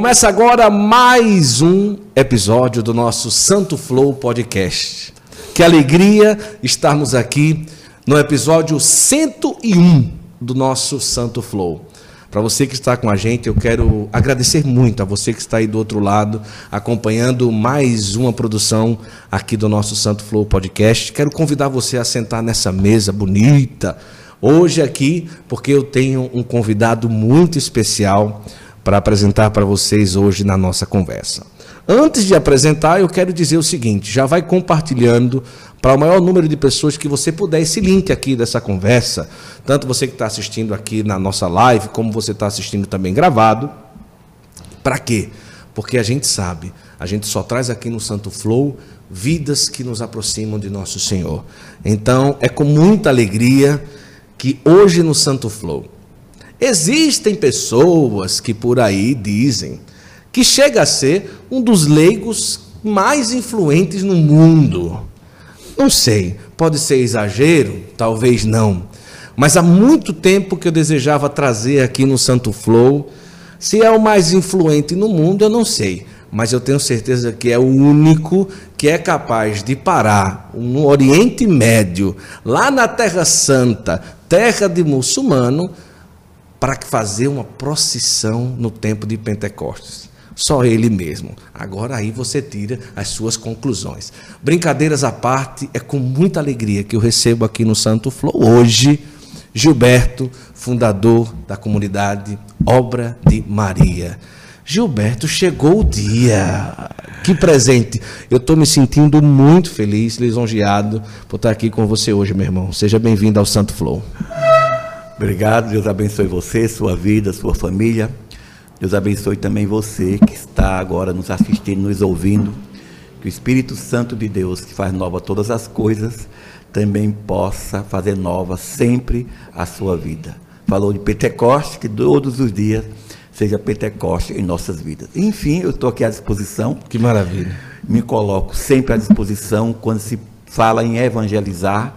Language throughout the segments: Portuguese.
Começa agora mais um episódio do nosso Santo Flow Podcast. Que alegria estarmos aqui no episódio 101 do nosso Santo Flow. Para você que está com a gente, eu quero agradecer muito a você que está aí do outro lado, acompanhando mais uma produção aqui do nosso Santo Flow Podcast. Quero convidar você a sentar nessa mesa bonita hoje aqui, porque eu tenho um convidado muito especial para apresentar para vocês hoje na nossa conversa. Antes de apresentar, eu quero dizer o seguinte: já vai compartilhando para o maior número de pessoas que você puder esse link aqui dessa conversa, tanto você que está assistindo aqui na nossa live, como você está assistindo também gravado. Para quê? Porque a gente sabe, a gente só traz aqui no Santo Flow vidas que nos aproximam de nosso Senhor. Então, é com muita alegria que hoje no Santo Flow existem pessoas que por aí dizem que chega a ser um dos leigos mais influentes no mundo. Não sei, pode ser exagero, talvez não. Mas há muito tempo que eu desejava trazer aqui no Santo Flow. Se é o mais influente no mundo, eu não sei. Mas eu tenho certeza que é o único que é capaz de parar no Oriente Médio, lá na Terra Santa, terra de muçulmano, para fazer uma procissão no tempo de Pentecostes. Só ele mesmo. Agora aí você tira as suas conclusões. Brincadeiras à parte, é com muita alegria que eu recebo aqui no Santo Flow hoje Gilberto, fundador da comunidade Obra de Maria. Gilberto, chegou o dia. Que presente. Eu estou me sentindo muito feliz, lisonjeado por estar aqui com você hoje, meu irmão. Seja bem-vindo ao Santo Flow. Obrigado, Deus abençoe você, sua vida, sua família. Deus abençoe também você que está agora nos assistindo, nos ouvindo. Que o Espírito Santo de Deus, que faz nova todas as coisas, também possa fazer nova sempre a sua vida. Falou de Pentecoste, que todos os dias seja Pentecoste em nossas vidas. Enfim, eu estou aqui à disposição. Que maravilha. Me coloco sempre à disposição quando se fala em evangelizar,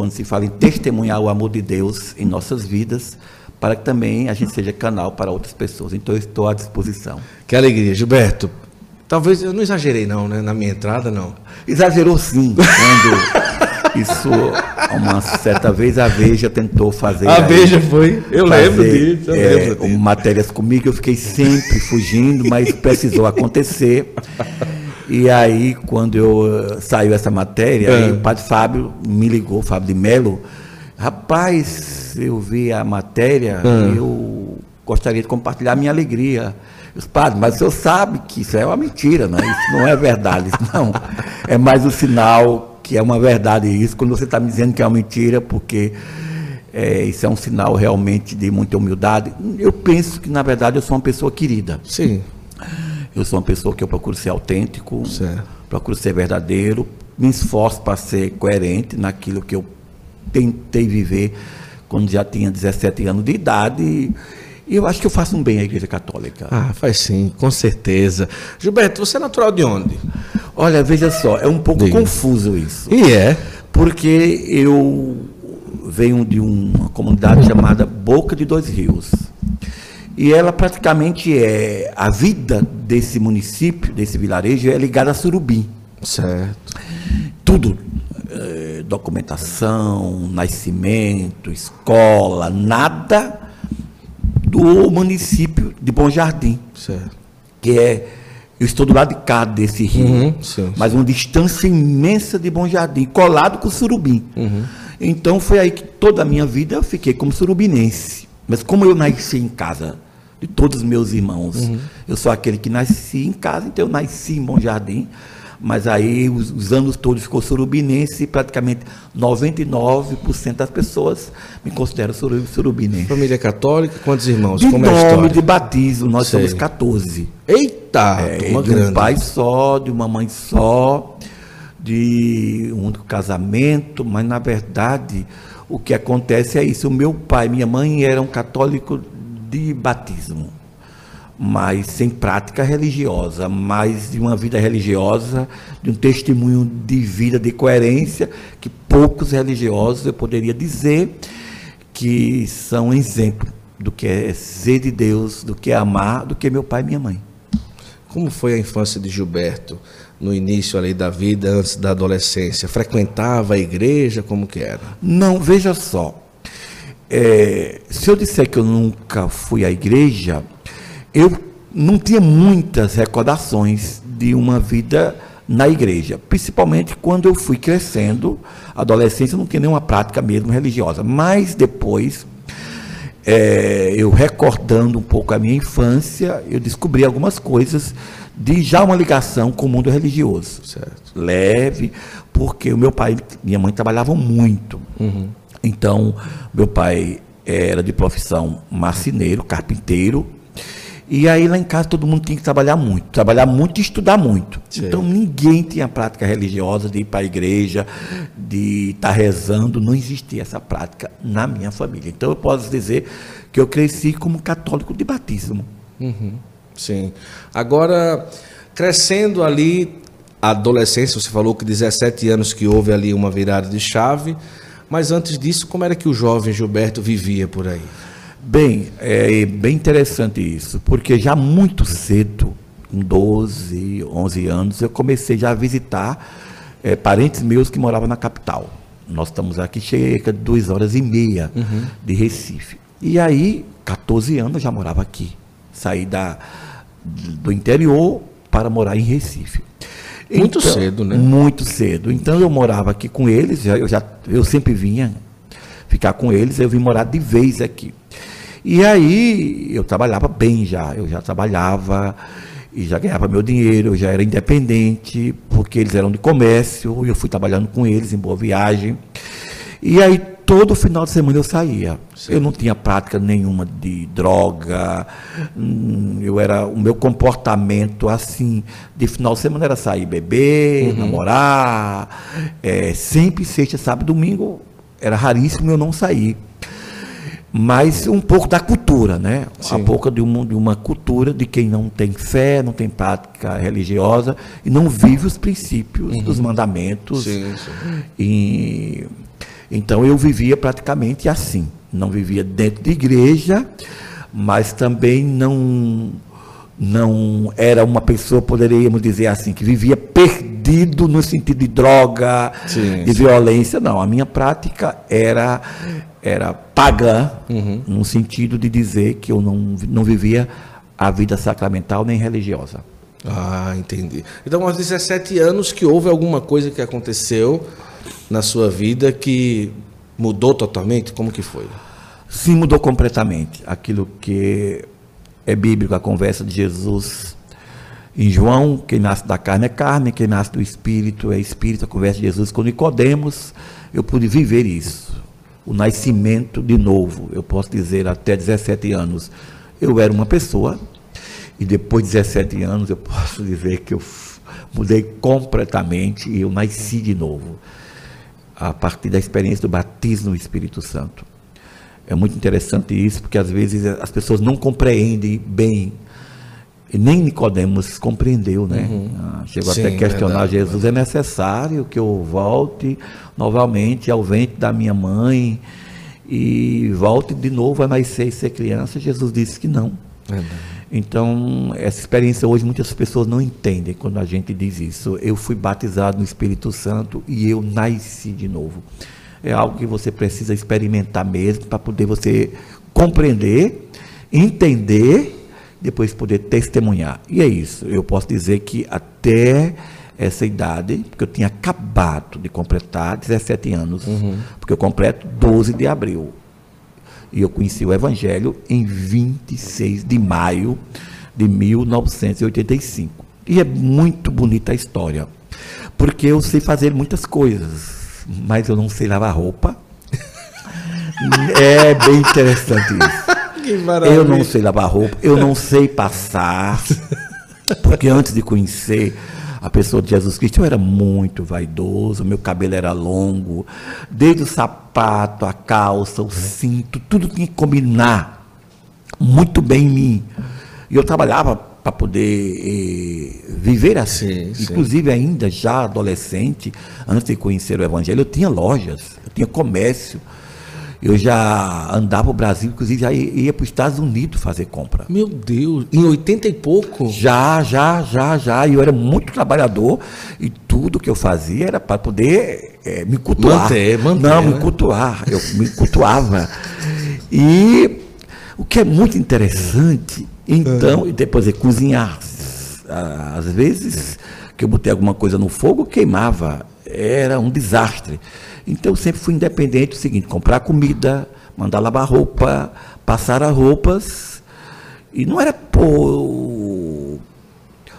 quando se fala em testemunhar o amor de Deus em nossas vidas para que também a gente seja canal para outras pessoas. Então eu estou à disposição. Que alegria, Gilberto. Talvez eu não exagerei não, né, na minha entrada não. Exagerou sim, quando isso uma certa vez a Veja tentou fazer. A Veja foi, eu fazer, lembro disso. Eu é, lembro disso. matérias comigo, eu fiquei sempre fugindo, mas precisou acontecer. E aí, quando eu saiu essa matéria, é. o padre Fábio me ligou, Fábio de Melo, Rapaz, eu vi a matéria, hum. eu gostaria de compartilhar a minha alegria. Os padres, mas o senhor sabe que isso é uma mentira, né? Isso não é verdade, isso não. É mais um sinal que é uma verdade isso, quando você está me dizendo que é uma mentira, porque é, isso é um sinal realmente de muita humildade. Eu penso que, na verdade, eu sou uma pessoa querida. Sim. Eu sou uma pessoa que eu procuro ser autêntico, certo. procuro ser verdadeiro, me esforço para ser coerente naquilo que eu tentei viver quando já tinha 17 anos de idade. E eu acho que eu faço um bem à Igreja Católica. Ah, faz sim, com certeza. Gilberto, você é natural de onde? Olha, veja só, é um pouco Diga. confuso isso. E é? Porque eu venho de uma comunidade chamada Boca de Dois Rios. E ela praticamente é. A vida desse município, desse vilarejo, é ligada a Surubim. Certo. Tudo, eh, documentação, nascimento, escola, nada do município de Bom Jardim. Certo. Que é, eu estou do lado de cá desse rio, uhum, mas uma distância imensa de Bom Jardim, colado com Surubim. Uhum. Então foi aí que toda a minha vida eu fiquei como surubinense. Mas como eu nasci em casa de todos os meus irmãos, uhum. eu sou aquele que nasci em casa, então eu nasci em Bom Jardim mas aí os, os anos todos ficou surubinense e praticamente 99% das pessoas me consideram surubinense. Família católica, quantos irmãos? De Como nome é a de batismo, nós Sei. somos 14. Eita! É, de grande. um pai só, de uma mãe só, de um único casamento, mas na verdade o que acontece é isso. O meu pai e minha mãe eram católicos de batismo mas sem prática religiosa, mas de uma vida religiosa, de um testemunho de vida de coerência que poucos religiosos eu poderia dizer que são exemplo do que é ser de Deus, do que é amar, do que é meu pai e minha mãe. Como foi a infância de Gilberto no início ali da vida, antes da adolescência? Frequentava a igreja? Como que era? Não, veja só. É, se eu disser que eu nunca fui à igreja, eu não tinha muitas recordações de uma vida na igreja, principalmente quando eu fui crescendo, adolescência, não tinha nenhuma prática mesmo religiosa, mas depois, é, eu recordando um pouco a minha infância, eu descobri algumas coisas de já uma ligação com o mundo religioso. Certo. Leve, porque o meu pai e minha mãe trabalhavam muito. Uhum. Então, meu pai era de profissão marceneiro, carpinteiro, e aí lá em casa todo mundo tinha que trabalhar muito, trabalhar muito e estudar muito. Sim. Então ninguém tinha prática religiosa de ir para a igreja, de estar tá rezando, não existia essa prática na minha família. Então eu posso dizer que eu cresci como católico de batismo. Uhum. Sim. Agora, crescendo ali, a adolescência, você falou que 17 anos que houve ali uma virada de chave, mas antes disso, como era que o jovem Gilberto vivia por aí? Bem, é bem interessante isso, porque já muito cedo, com 12, 11 anos, eu comecei já a visitar é, parentes meus que moravam na capital. Nós estamos aqui cerca de duas horas e meia uhum. de Recife. E aí, 14 anos, eu já morava aqui. Saí da, do interior para morar em Recife. Muito então, cedo, né? Muito cedo. Então eu morava aqui com eles, eu, já, eu sempre vinha ficar com eles, eu vim morar de vez aqui. E aí eu trabalhava bem já, eu já trabalhava e já ganhava meu dinheiro, eu já era independente, porque eles eram de comércio, e eu fui trabalhando com eles em boa viagem. E aí todo final de semana eu saía. Sim. Eu não tinha prática nenhuma de droga. Hum, eu era o meu comportamento assim de final de semana era sair beber, uhum. namorar, é, sempre sexta, sábado, domingo era raríssimo eu não sair mas um pouco da cultura, né? Sim. Um pouco de uma, de uma cultura de quem não tem fé, não tem prática religiosa e não vive os princípios uhum. dos mandamentos. Sim, sim. E, então eu vivia praticamente assim. Não vivia dentro de igreja, mas também não não era uma pessoa, poderíamos dizer assim, que vivia perdido no sentido de droga, sim, de sim. violência. Não, a minha prática era era pagã, uhum. no sentido de dizer que eu não, não vivia a vida sacramental nem religiosa. Ah, entendi. Então, aos 17 anos que houve alguma coisa que aconteceu na sua vida que mudou totalmente? Como que foi? Sim, mudou completamente. Aquilo que é bíblico, a conversa de Jesus em João, quem nasce da carne é carne, quem nasce do espírito é espírito, a conversa de Jesus com Nicodemos, eu pude viver isso o nascimento de novo. Eu posso dizer, até 17 anos, eu era uma pessoa, e depois de 17 anos, eu posso dizer que eu mudei completamente e eu nasci de novo, a partir da experiência do batismo no Espírito Santo. É muito interessante isso, porque às vezes as pessoas não compreendem bem e nem Nicodemos compreendeu, né? Uhum. Ah, chegou Sim, até a questionar verdade, Jesus, é necessário que eu volte novamente ao ventre da minha mãe e volte de novo a nascer e ser criança? Jesus disse que não. Verdade. Então, essa experiência hoje muitas pessoas não entendem quando a gente diz isso. Eu fui batizado no Espírito Santo e eu nasci de novo. É algo que você precisa experimentar mesmo para poder você compreender, entender depois poder testemunhar. E é isso. Eu posso dizer que até essa idade, porque eu tinha acabado de completar 17 anos, uhum. porque eu completo 12 de abril. E eu conheci o Evangelho em 26 de maio de 1985. E é muito bonita a história, porque eu sei fazer muitas coisas, mas eu não sei lavar roupa. é bem interessante isso. Eu não sei lavar roupa, eu não sei passar. Porque antes de conhecer a pessoa de Jesus Cristo, eu era muito vaidoso, meu cabelo era longo, desde o sapato, a calça, o cinto, tudo tinha que combinar muito bem em mim. E eu trabalhava para poder eh, viver assim. Sim, Inclusive, sim. ainda já adolescente, antes de conhecer o Evangelho, eu tinha lojas, eu tinha comércio. Eu já andava o Brasil, inclusive já ia para os Estados Unidos fazer compra. Meu Deus, em 80 e pouco? Já, já, já, já. E eu era muito trabalhador e tudo que eu fazia era para poder é, me cultuar. Manter, manter. Não, né? me cultuar. Eu me cultuava. E o que é muito interessante, então, e depois é cozinhar. Às vezes que eu botei alguma coisa no fogo, queimava. Era um desastre. Então eu sempre fui independente, o seguinte, comprar comida, mandar lavar roupa, passar as roupas. E não era por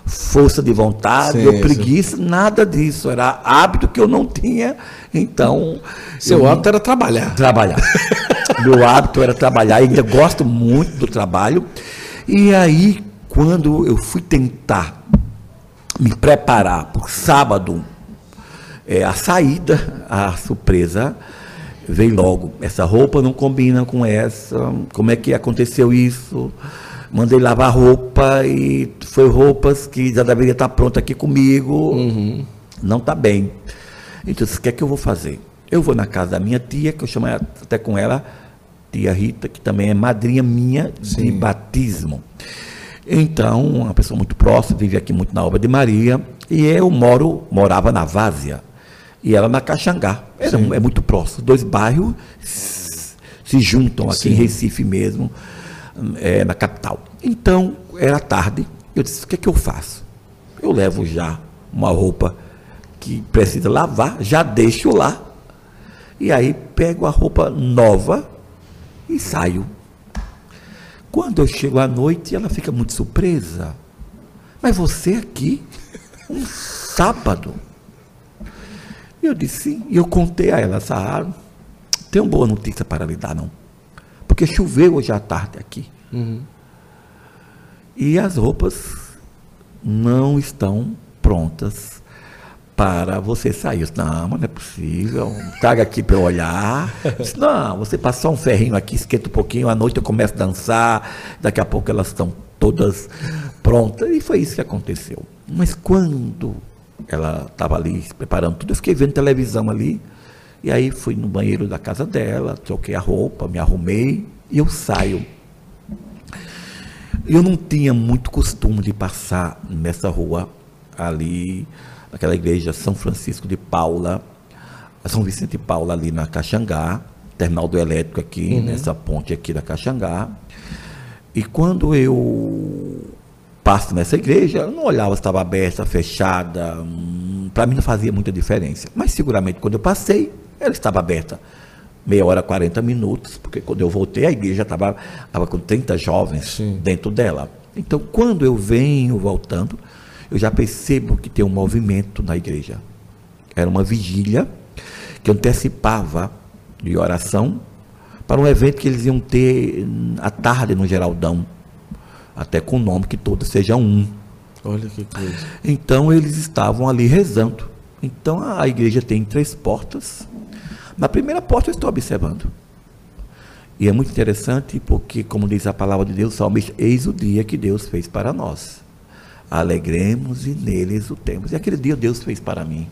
força de vontade Sim, ou preguiça, nada disso. Era hábito que eu não tinha. Então. Seu eu- hábito era trabalhar. Trabalhar. Meu hábito era trabalhar, ainda gosto muito do trabalho. E aí, quando eu fui tentar me preparar para o sábado, é, a saída, a surpresa, veio logo. Essa roupa não combina com essa. Como é que aconteceu isso? Mandei lavar roupa e foi roupas que já deveria estar pronta aqui comigo. Não está bem. Então, o que é que eu vou fazer? Eu vou na casa da minha tia, que eu chamo até com ela, tia Rita, que também é madrinha minha de Sim. batismo. Então, uma pessoa muito próxima, vive aqui muito na obra de Maria, e eu moro, morava na Várzea, e ela na Caxangá. Era, Sim. é muito próximo. Dois bairros se juntam aqui em Sim. Recife mesmo, é, na capital. Então, era tarde, eu disse, o que é que eu faço? Eu levo já uma roupa que precisa lavar, já deixo lá, e aí pego a roupa nova e saio. Quando eu chego à noite, ela fica muito surpresa. Mas você aqui, um sábado. E eu disse sim. E eu contei a ela, Sara, tenho boa notícia para lhe dar, não. Porque choveu hoje à tarde aqui. E as roupas não estão prontas para você sair. Eu disse, não, mas não é possível. Traga aqui para eu olhar. Eu disse, não, você passar um ferrinho aqui, esquenta um pouquinho, à noite eu começo a dançar, daqui a pouco elas estão todas prontas. E foi isso que aconteceu. Mas quando ela estava ali preparando tudo, eu fiquei vendo televisão ali. E aí fui no banheiro da casa dela, troquei a roupa, me arrumei e eu saio. Eu não tinha muito costume de passar nessa rua ali, naquela igreja São Francisco de Paula, São Vicente de Paula ali na Caxangá, terminal do elétrico aqui, nessa ponte aqui da Caxangá. E quando eu passo nessa igreja, eu não olhava se estava aberta, fechada, para mim não fazia muita diferença. Mas seguramente quando eu passei, ela estava aberta meia hora, 40 minutos, porque quando eu voltei, a igreja estava tava com 30 jovens Sim. dentro dela. Então, quando eu venho voltando, eu já percebo que tem um movimento na igreja. Era uma vigília que antecipava de oração para um evento que eles iam ter hum, à tarde no Geraldão, até com o nome que todos sejam um. Olha que coisa. Então eles estavam ali rezando. Então a igreja tem três portas. Na primeira porta eu estou observando. E é muito interessante porque, como diz a palavra de Deus, salmista, eis o dia que Deus fez para nós. Alegremos e neles o temos. E aquele dia Deus fez para mim.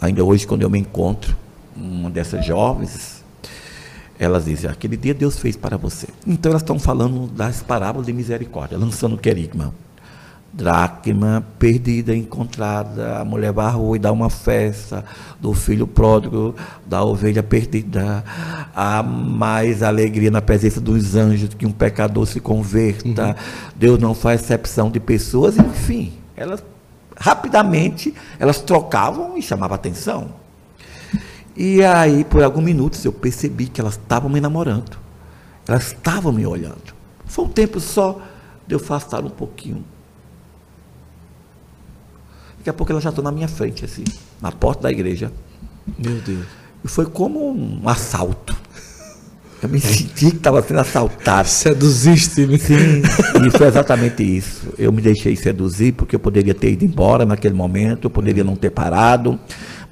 Ainda hoje, quando eu me encontro, uma dessas jovens, elas dizem, aquele dia Deus fez para você. Então elas estão falando das parábolas de misericórdia, lançando o querigma. Dracma perdida, encontrada, a mulher vai à rua e dá uma festa, do filho pródigo, da ovelha perdida, há mais alegria na presença dos anjos que um pecador se converta, Deus não faz exceção de pessoas, enfim, elas rapidamente elas trocavam e chamavam atenção. E aí, por alguns minutos, eu percebi que elas estavam me namorando. Elas estavam me olhando. Foi um tempo só de eu afastar um pouquinho. Daqui a pouco elas já estão na minha frente, assim, na porta da igreja. Meu Deus. E foi como um assalto. Eu me senti que estava sendo assaltado. Seduziste-me. Sim, e foi exatamente isso. Eu me deixei seduzir porque eu poderia ter ido embora naquele momento, eu poderia não ter parado,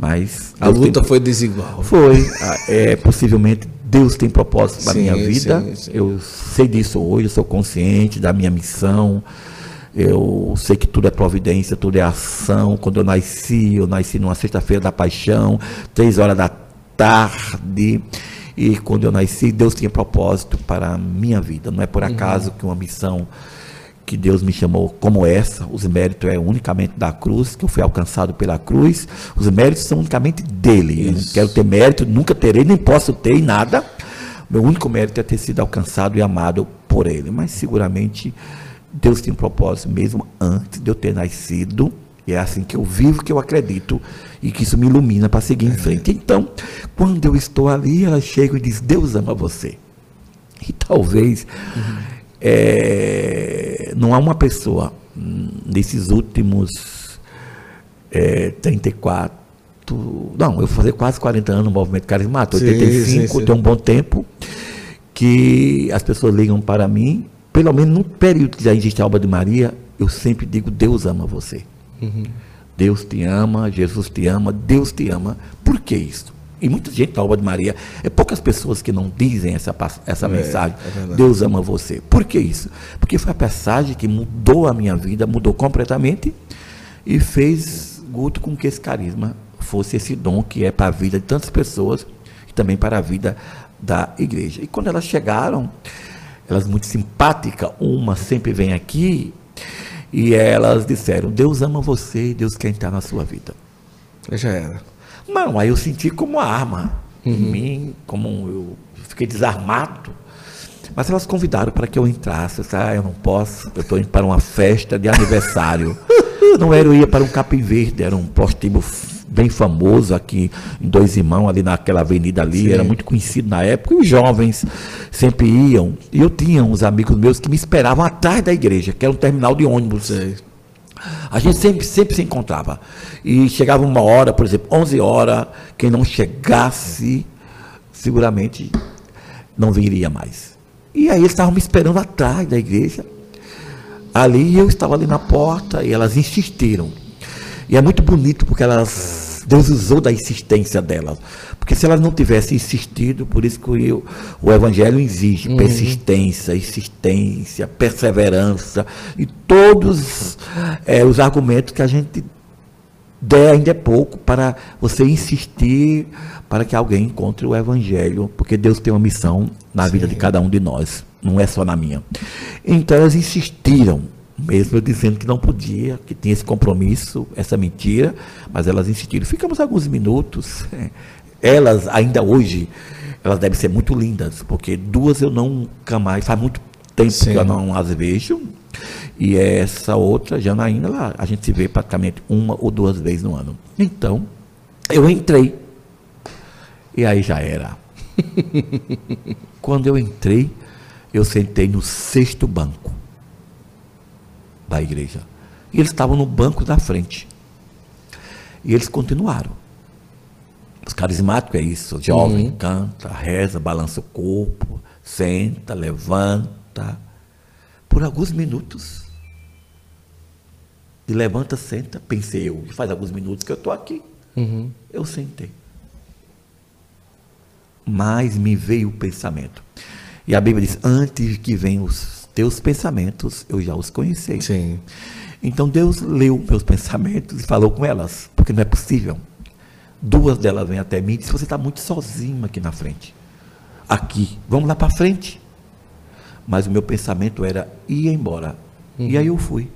mas A Deus tem- luta foi desigual. foi. Ah, É, possivelmente Deus tem propósito para minha vida. sim, sim. Eu sei disso hoje, eu sou consciente da minha missão. Eu sei que tudo é providência, tudo é ação. Quando eu nasci, eu nasci numa sexta-feira da paixão, três horas da tarde. E quando eu nasci, Deus tinha propósito para a minha vida. Não é por acaso que uma missão que Deus me chamou como essa, os méritos é unicamente da cruz, que eu fui alcançado pela cruz, os méritos são unicamente dele. Eu não quero ter mérito, nunca terei, nem posso ter em nada. Meu único mérito é ter sido alcançado e amado por ele. Mas seguramente Deus tem um propósito mesmo antes de eu ter nascido. E é assim que eu vivo, que eu acredito e que isso me ilumina para seguir em frente. Então, quando eu estou ali, ela chega e diz: Deus ama você. E talvez uhum. É, não há uma pessoa nesses últimos é, 34, não, eu vou fazer quase 40 anos no movimento carismático, 85, sim, sim. tem um bom tempo, que as pessoas ligam para mim, pelo menos no período que já existe a Alba de Maria, eu sempre digo: Deus ama você. Uhum. Deus te ama, Jesus te ama, Deus te ama. Por que isso? E muita gente na Alba de Maria, é poucas pessoas que não dizem essa, essa é, mensagem. É Deus ama você. Por que isso? Porque foi a passagem que mudou a minha vida, mudou completamente e fez Guto com que esse carisma fosse esse dom que é para a vida de tantas pessoas e também para a vida da igreja. E quando elas chegaram, elas muito simpáticas, uma sempre vem aqui e elas disseram: Deus ama você, Deus quer entrar na sua vida. Já era. Não, aí eu senti como uma arma uhum. em mim, como eu fiquei desarmado. Mas elas convidaram para que eu entrasse. Eu disse, ah, eu não posso, eu estou indo para uma festa de aniversário. não era, eu ia para um capim verde, era um prostíbulo bem famoso aqui em Dois Irmãos, ali naquela avenida ali, Sim. era muito conhecido na época, e os jovens sempre iam. E eu tinha uns amigos meus que me esperavam atrás da igreja, que era um terminal de ônibus. Sim. A gente sempre, sempre se encontrava. E chegava uma hora, por exemplo, 11 horas, quem não chegasse, seguramente não viria mais. E aí eles estavam me esperando atrás da igreja. Ali eu estava ali na porta e elas insistiram. E é muito bonito porque elas, Deus usou da insistência delas. Porque se elas não tivessem insistido, por isso que eu, o Evangelho exige uhum. persistência, insistência, perseverança e todos é, os argumentos que a gente der ainda é pouco para você insistir para que alguém encontre o Evangelho, porque Deus tem uma missão na Sim. vida de cada um de nós, não é só na minha. Então elas insistiram mesmo eu dizendo que não podia, que tinha esse compromisso, essa mentira, mas elas insistiram. Ficamos alguns minutos. Elas, ainda hoje, elas devem ser muito lindas, porque duas eu nunca mais, faz muito tempo Sim. que eu não as vejo. E essa outra, Janaína, ela, a gente se vê praticamente uma ou duas vezes no ano. Então, eu entrei. E aí já era. Quando eu entrei, eu sentei no sexto banco da igreja. E eles estavam no banco da frente. E eles continuaram. Os carismáticos é isso, jovem, uhum. canta, reza, balança o corpo, senta, levanta. Por alguns minutos. E levanta, senta, pensei eu, faz alguns minutos que eu estou aqui. Uhum. Eu sentei. Mas me veio o pensamento. E a Bíblia diz: antes que venham os teus pensamentos eu já os conheci. Sim. Então Deus leu meus pensamentos e falou com elas, porque não é possível. Duas delas vêm até mim e dizem: Você está muito sozinho aqui na frente. Aqui, vamos lá para frente. Mas o meu pensamento era ir embora. Uhum. E aí eu fui.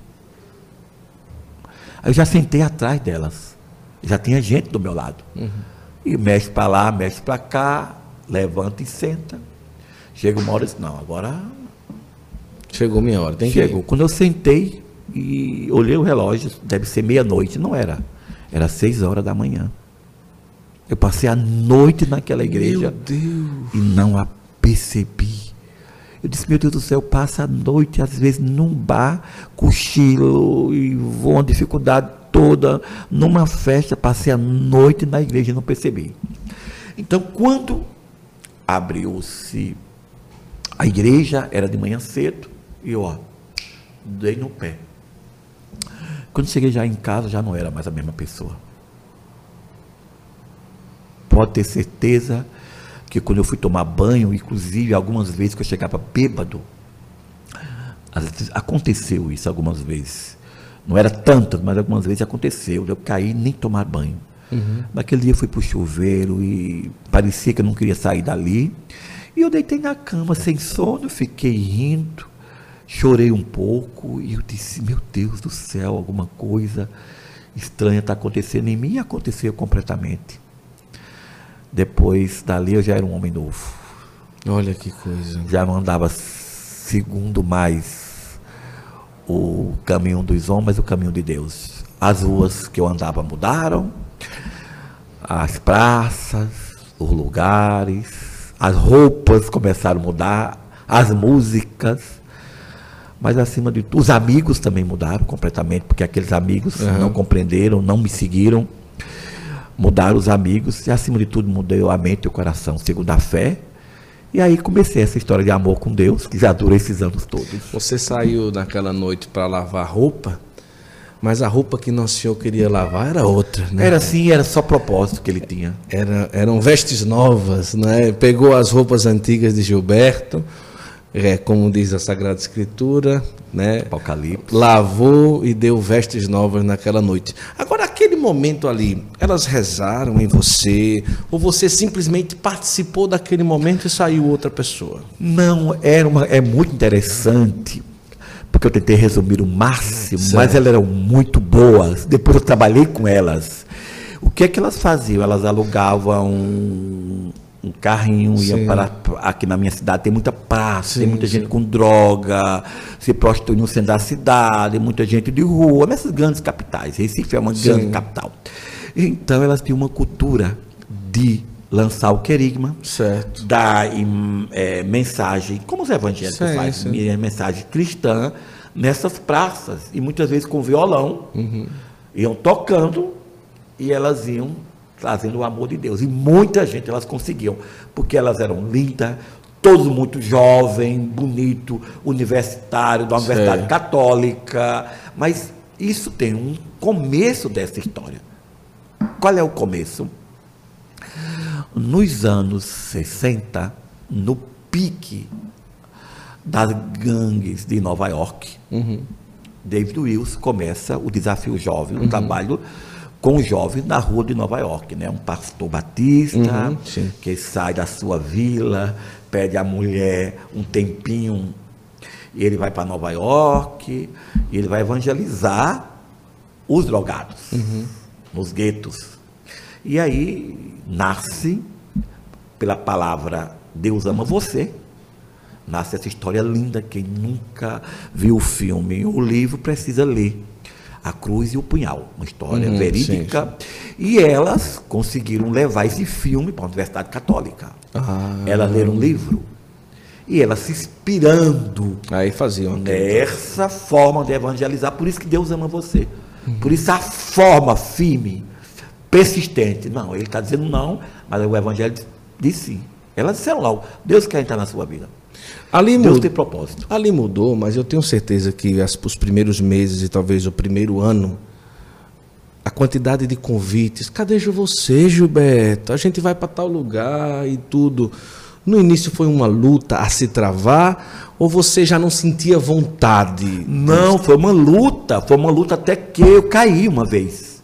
Aí eu já sentei atrás delas. Já tinha gente do meu lado. Uhum. E mexe para lá, mexe para cá, levanta e senta. Chega uma hora e diz: Não, agora Chegou minha hora, tem Chegou. Que... Quando eu sentei e olhei o relógio, deve ser meia-noite, não era. Era seis horas da manhã. Eu passei a noite naquela igreja e não a percebi. Eu disse, meu Deus do céu, passa a noite, às vezes, num bar, cochilo e vou uma dificuldade toda, numa festa, passei a noite na igreja e não percebi. Então, quando abriu-se a igreja, era de manhã cedo, e eu, ó, dei no pé. Quando cheguei já em casa, já não era mais a mesma pessoa. Pode ter certeza que quando eu fui tomar banho, inclusive algumas vezes que eu chegava bêbado, aconteceu isso algumas vezes. Não era tantas, mas algumas vezes aconteceu. Eu caí nem tomar banho. Uhum. Naquele dia eu fui para o chuveiro e parecia que eu não queria sair dali. E eu deitei na cama sem sono, fiquei rindo, chorei um pouco e eu disse: Meu Deus do céu, alguma coisa estranha está acontecendo em mim e aconteceu completamente. Depois dali eu já era um homem novo. Olha que coisa. Já não andava segundo mais o caminho dos homens, o caminho de Deus. As ruas que eu andava mudaram, as praças, os lugares, as roupas começaram a mudar, as músicas, mas acima de tudo, os amigos também mudaram completamente, porque aqueles amigos uhum. não compreenderam, não me seguiram, mudaram os amigos, e acima de tudo mudei a mente e o coração, segundo a fé. E aí comecei essa história de amor com Deus, que já dura esses anos todos. Você saiu naquela noite para lavar roupa? Mas a roupa que Nosso Senhor queria lavar era outra, né? Era assim, era só propósito que ele tinha. Era, eram vestes novas, né? Pegou as roupas antigas de Gilberto, é, como diz a Sagrada Escritura, né? Apocalipse. Lavou e deu vestes novas naquela noite. Agora, aquele momento ali, elas rezaram em você, ou você simplesmente participou daquele momento e saiu outra pessoa? Não, era uma, é muito interessante porque eu tentei resumir o máximo, certo. mas elas eram muito boas. Depois eu trabalhei com elas. O que é que elas faziam? Elas alugavam um, carrinho, sim. iam para. Aqui na minha cidade tem muita praça, sim, tem muita sim. gente com droga, se prostitui no centro da cidade, muita gente de rua, nessas grandes capitais. Recife é uma grande capital. Então elas tinham uma cultura de lançar o querigma, certo. dar é, mensagem, como os evangélicos sim, fazem, sim. mensagem cristã nessas praças, e muitas vezes com violão, uhum. iam tocando e elas iam trazendo o amor de Deus. E muita gente elas conseguiam, porque elas eram lindas, todos muito jovem, bonito, universitário, da Universidade. Católica, mas isso tem um começo dessa história. Qual é o começo? Nos anos 60, no pique das gangues de Nova York, uhum. David Wills começa o desafio jovem, o uhum. trabalho com jovens na rua de Nova York, né? Um pastor batista uhum, que sai da sua vila, pede à mulher um tempinho e ele vai para Nova York e ele vai evangelizar os drogados uhum. nos guetos. E aí nasce, pela palavra Deus ama você, nasce essa história linda. Quem nunca viu o filme, o livro precisa ler. A Cruz e o Punhal, uma história uhum, verídica. Sim, sim. E elas conseguiram levar esse filme para a Universidade Católica. Ah. Elas leram um livro. E elas se inspirando Aí faziam nessa forma de evangelizar. Por isso que Deus ama você. Uhum. Por isso a forma firme persistente. Não, ele está dizendo não, mas o Evangelho diz sim. Elas disseram lá, Deus quer entrar na sua vida. Ali Deus tem propósito. Ali mudou, mas eu tenho certeza que as, os primeiros meses e talvez o primeiro ano, a quantidade de convites, cadê você, Gilberto? A gente vai para tal lugar e tudo. No início foi uma luta a se travar ou você já não sentia vontade? Não, foi uma luta, foi uma luta até que eu caí uma vez.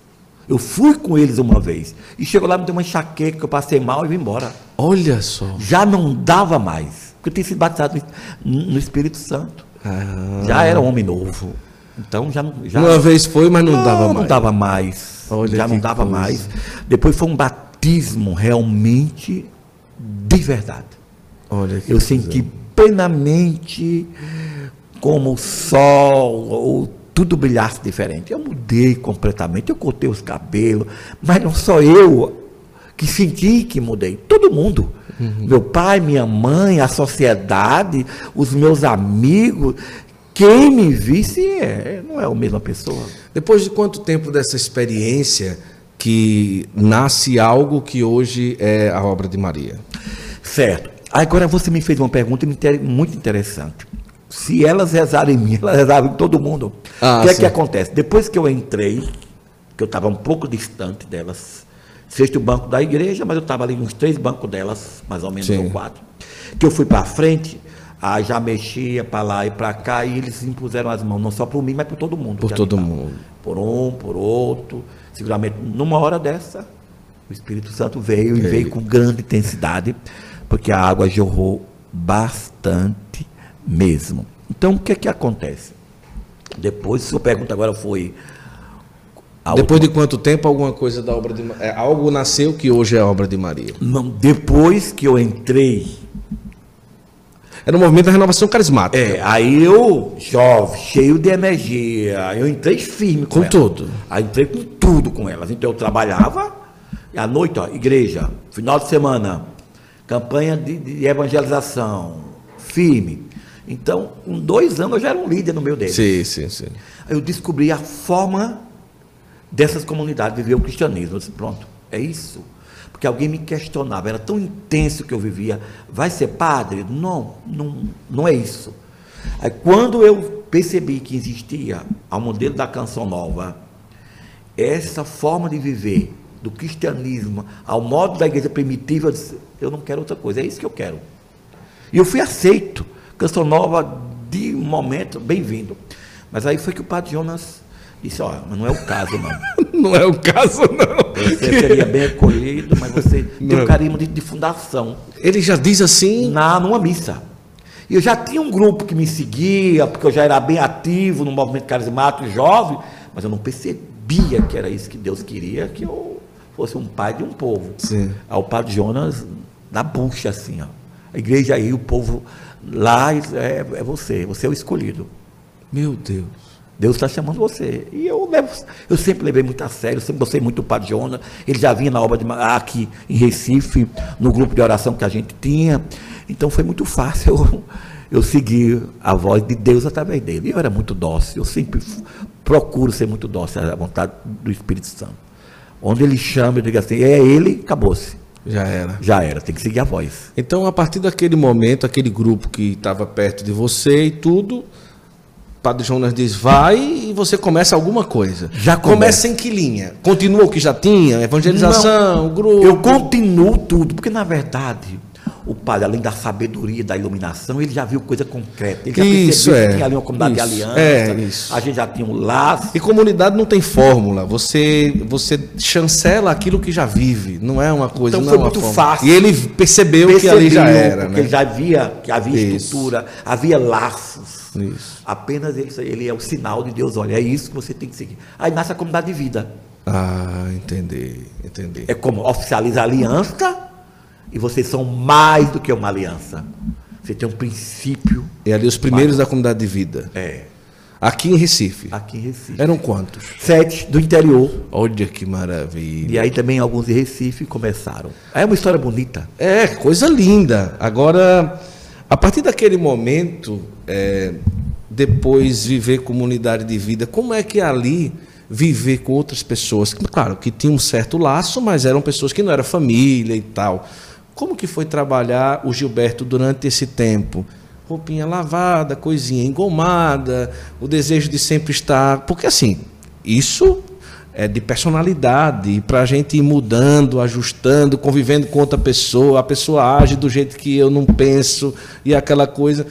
Eu fui com eles uma vez. E chegou lá, me deu uma enxaqueca, que eu passei mal e vim embora. Olha só. Já não dava mais. Porque eu tinha sido batizado no, Espírito Santo. Ah. Já era um homem novo. Então já não. Já, uma vez foi, mas não, não dava mais. Não dava mais. Olha já não dava coisa. mais. Depois foi um batismo realmente de verdade. Olha Eu coisa. senti plenamente como o sol, o tudo brilhasse diferente. Eu mudei completamente, eu cortei os cabelos, mas não só eu que senti que mudei, todo mundo. Uhum. Meu pai, minha mãe, a sociedade, os meus amigos, quem me visse é, não é a mesma pessoa. Depois de quanto tempo dessa experiência que nasce algo que hoje é a obra de Maria? Certo. Agora você me fez uma pergunta muito interessante se elas rezarem em mim, elas rezavam em todo mundo. Ah, o que é que acontece? Depois que eu entrei, que eu estava um pouco distante delas, sexto banco da igreja, mas eu estava ali uns três bancos delas, mais ou menos, ou quatro, que eu fui para frente, aí já mexia para lá e para cá, e eles impuseram as mãos, não só por mim, mas por todo mundo. Por todo mundo. Por um, por outro. Seguramente, numa hora dessa, o Espírito Santo veio e veio com grande intensidade, porque a água jorrou bastante mesmo. Então, o que é que acontece? Depois, sua pergunta agora foi. Depois última... de quanto tempo alguma coisa da obra de é, algo nasceu que hoje é obra de Maria? Não, depois que eu entrei. Era o movimento da renovação carismática. É, aí eu, jovem, cheio de energia, eu entrei firme com, com tudo. Aí entrei com tudo com elas. Então eu trabalhava, e à noite, ó, igreja, final de semana, campanha de, de evangelização, firme. Então, com dois anos eu já era um líder no meio deles. Sim, sim, sim. Aí eu descobri a forma dessas comunidades viver o cristianismo. Eu disse, pronto, é isso. Porque alguém me questionava, era tão intenso que eu vivia. Vai ser padre? Não, não, não é isso. Aí quando eu percebi que existia, ao modelo da canção nova, essa forma de viver do cristianismo ao modo da igreja primitiva, eu disse, eu não quero outra coisa, é isso que eu quero. E eu fui aceito. Canção nova de momento, bem-vindo. Mas aí foi que o padre Jonas disse, ó, mas não é o caso, não. não é o caso, não. Você seria bem acolhido, mas você não. tem um carinho de, de, fundação. Ele já diz assim? Na, numa missa. E eu já tinha um grupo que me seguia, porque eu já era bem ativo no movimento carismático jovem, mas eu não percebia que era isso que Deus queria, que eu fosse um pai de um povo. Sim. Aí o padre Jonas, na bucha, assim, ó. A igreja aí, o povo Lá é, é você, você é o escolhido. Meu Deus. Deus está chamando você. E eu levo, eu sempre levei muito a sério, sempre gostei muito do Padre Jonas. Ele já vinha na obra de aqui em Recife, no grupo de oração que a gente tinha. Então foi muito fácil eu, eu seguir a voz de Deus através dele. E eu era muito dócil, eu sempre procuro ser muito dócil à vontade do Espírito Santo. Onde ele chama, eu digo assim, é ele, acabou-se. Já era. Já era, tem que seguir a voz. Então, a partir daquele momento, aquele grupo que estava perto de você e tudo, Padre Jonas diz, vai e você começa alguma coisa. Já começa. começa em que linha? Continua o que já tinha? Evangelização, Não, grupo? Eu continuo tudo, porque na verdade o padre, além da sabedoria, da iluminação, ele já viu coisa concreta. Ele já isso percebeu é, que tinha ali uma comunidade isso, de aliança, é, isso. a gente já tinha um laço. E comunidade não tem fórmula. Você você chancela aquilo que já vive, não é uma coisa. Então foi é muito fórmula. fácil. E ele percebeu, percebeu que ali já era. Porque né? ele já via que havia isso. estrutura, havia laços. Isso. Apenas ele, ele é o sinal de Deus. Olha, é isso que você tem que seguir. Aí nasce a comunidade de vida. Ah, entendi, entendi. É como oficializa a aliança e vocês são mais do que uma aliança. Você tem um princípio. E ali os primeiros da comunidade de vida. É. Aqui em Recife. Aqui em Recife. Eram quantos? Sete do interior. Olha que maravilha. E aí também alguns de Recife começaram. É uma história bonita. É, coisa linda. Agora, a partir daquele momento, é, depois viver comunidade de vida, como é que ali viver com outras pessoas? Claro que tinha um certo laço, mas eram pessoas que não eram família e tal. Como que foi trabalhar o Gilberto durante esse tempo? Roupinha lavada, coisinha engomada, o desejo de sempre estar. Porque assim, isso é de personalidade, para a gente ir mudando, ajustando, convivendo com outra pessoa, a pessoa age do jeito que eu não penso e aquela coisa.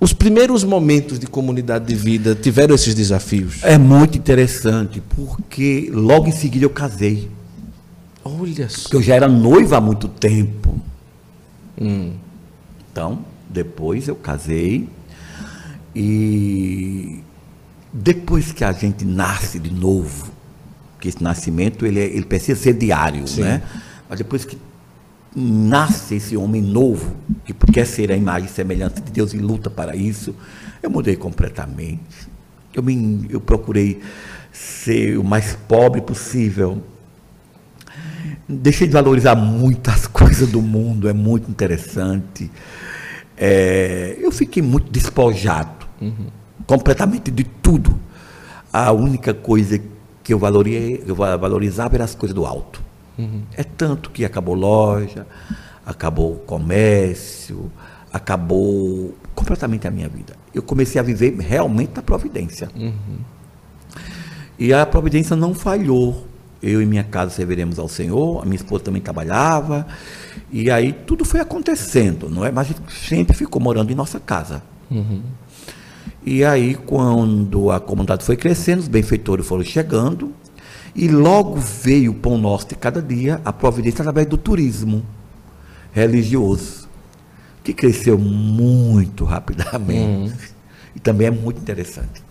Os primeiros momentos de comunidade de vida tiveram esses desafios? É muito interessante, porque logo em seguida eu casei. Olha só. Porque eu já era noiva há muito tempo. Hum. Então, depois eu casei e depois que a gente nasce de novo, que esse nascimento ele, é, ele precisa ser diário, Sim. né? Mas depois que nasce esse homem novo, que quer ser a imagem e semelhança de Deus e luta para isso, eu mudei completamente. Eu, me, eu procurei ser o mais pobre possível, deixei de valorizar muitas coisas do mundo, é muito interessante. É, eu fiquei muito despojado, uhum. completamente de tudo. A única coisa que eu, valoria, eu valorizava era as coisas do alto. Uhum. É tanto que acabou loja, acabou comércio, acabou completamente a minha vida. Eu comecei a viver realmente na providência. Uhum. E a providência não falhou eu e minha casa serviremos ao Senhor, a minha esposa também trabalhava, e aí tudo foi acontecendo, não é? Mas a gente sempre ficou morando em nossa casa. Uhum. E aí, quando a comunidade foi crescendo, os benfeitores foram chegando, E logo veio o pão nosso de cada dia, a providência através do turismo religioso, que cresceu muito rapidamente. Uhum. E também é muito interessante.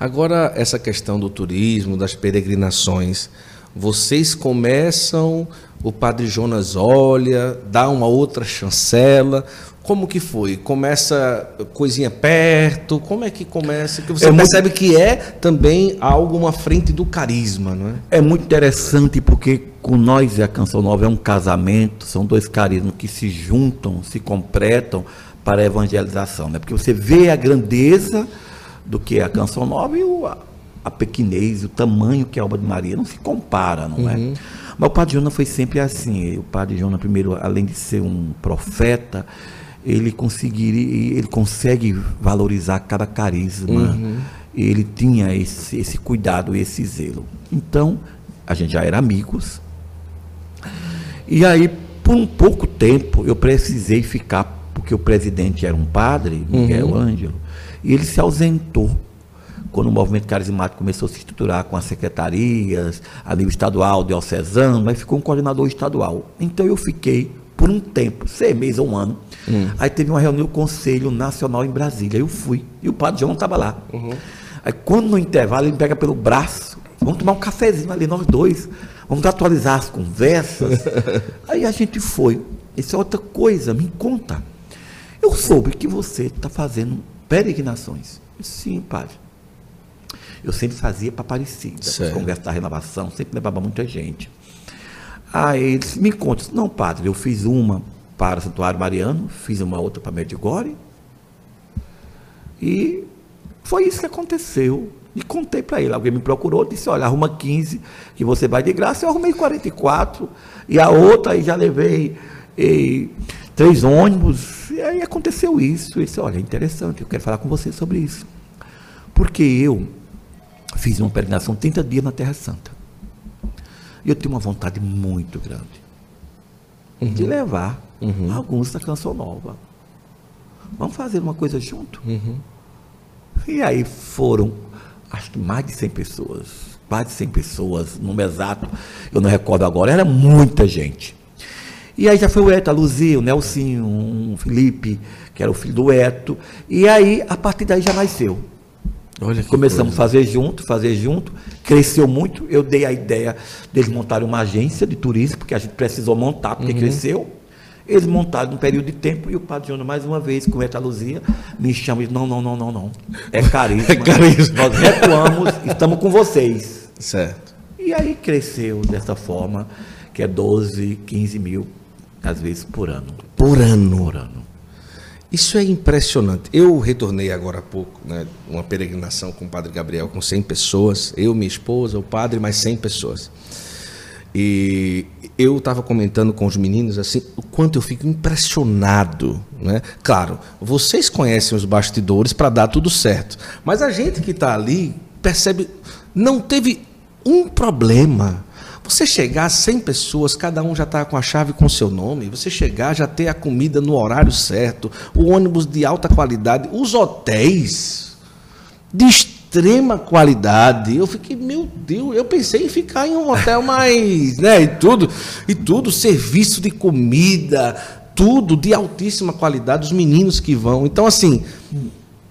Agora, essa questão do turismo, das peregrinações, vocês começam, o Padre Jonas olha, dá uma outra chancela. Como que foi? Começa coisinha perto? Como é que começa? Que você é percebe muito... que é também algo uma frente do carisma, não é? É muito interessante porque com nós e a Canção Nova é um casamento, são dois carismas que se juntam, se completam para a evangelização, né? Porque você vê a grandeza do que é a Canção Nova e o, a, pequenez, o tamanho que é a obra de Maria não se compara, não é? uhum. é? Mas o Padre Jonas foi sempre assim. O Padre Jonas, primeiro, além de ser um profeta, ele conseguiria, ele consegue valorizar cada carisma. Uhum. Ele tinha esse, esse cuidado, esse zelo. Então, a gente já era amigos. E aí, por um pouco tempo, eu precisei ficar, porque o presidente era um padre, Miguel uhum. Ângelo, e ele se ausentou quando o movimento carismático começou a se estruturar com as secretarias, a nível estadual, diocesano, mas ficou um coordenador estadual. Então eu fiquei por um tempo, seis meses ou um ano. Hum. Aí teve uma reunião do Conselho Nacional em Brasília. Eu fui. E o padre João estava lá. Uhum. Aí quando no intervalo ele me pega pelo braço, vamos tomar um cafezinho ali, nós dois. Vamos atualizar as conversas. Aí a gente foi. Isso é outra coisa, me conta. Eu soube que você está fazendo peregrinações. Sim, padre. Eu sempre fazia para Aparecida, conversas da renovação, sempre levava muita gente. Aí eles me contam, não, padre, eu fiz uma para Santuário Mariano, fiz uma outra para Medjugorje, e foi isso que aconteceu. E contei para ele. Alguém me procurou, disse: Olha, arruma 15, que você vai de graça. Eu arrumei 44, e a outra aí já levei e, três ônibus. E aí aconteceu isso. Eu disse: Olha, interessante, eu quero falar com você sobre isso. Porque eu fiz uma peregrinação 30 dias na Terra Santa. E eu tenho uma vontade muito grande uhum. de levar uhum. alguns da Canção Nova. Vamos fazer uma coisa junto? Uhum. E aí foram, acho que mais de 100 pessoas. Mais de 100 pessoas, número exato, eu não recordo agora, era muita gente. E aí já foi o Eto, a Luzia, o Nelsinho, o Felipe, que era o filho do Eto. E aí, a partir daí já nasceu. Começamos a fazer junto, fazer junto, cresceu muito. Eu dei a ideia deles montarem uma agência de turismo, porque a gente precisou montar, porque uhum. cresceu. Eles montaram num período de tempo e o Padre Jonas, mais uma vez, com Eta Luzia, me chama e diz: não, não, não, não, não. É carisma. é carisma. Nós recuamos, estamos com vocês. Certo. E aí cresceu dessa forma, que é 12, 15 mil, às vezes, por ano. Por ano. Por ano. Isso é impressionante. Eu retornei agora há pouco, né, uma peregrinação com o Padre Gabriel, com 100 pessoas, eu, minha esposa, o padre, mais 100 pessoas. E eu estava comentando com os meninos assim, o quanto eu fico impressionado, né? Claro, vocês conhecem os bastidores para dar tudo certo, mas a gente que está ali percebe, não teve um problema você chegar a 100 pessoas, cada um já está com a chave com o seu nome, você chegar, já ter a comida no horário certo, o ônibus de alta qualidade, os hotéis de extrema qualidade. Eu fiquei, meu Deus, eu pensei em ficar em um hotel mais, né, e tudo, e tudo, serviço de comida, tudo de altíssima qualidade, os meninos que vão. Então, assim,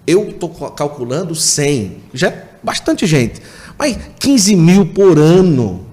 eu estou calculando 100, já é bastante gente, mas 15 mil por ano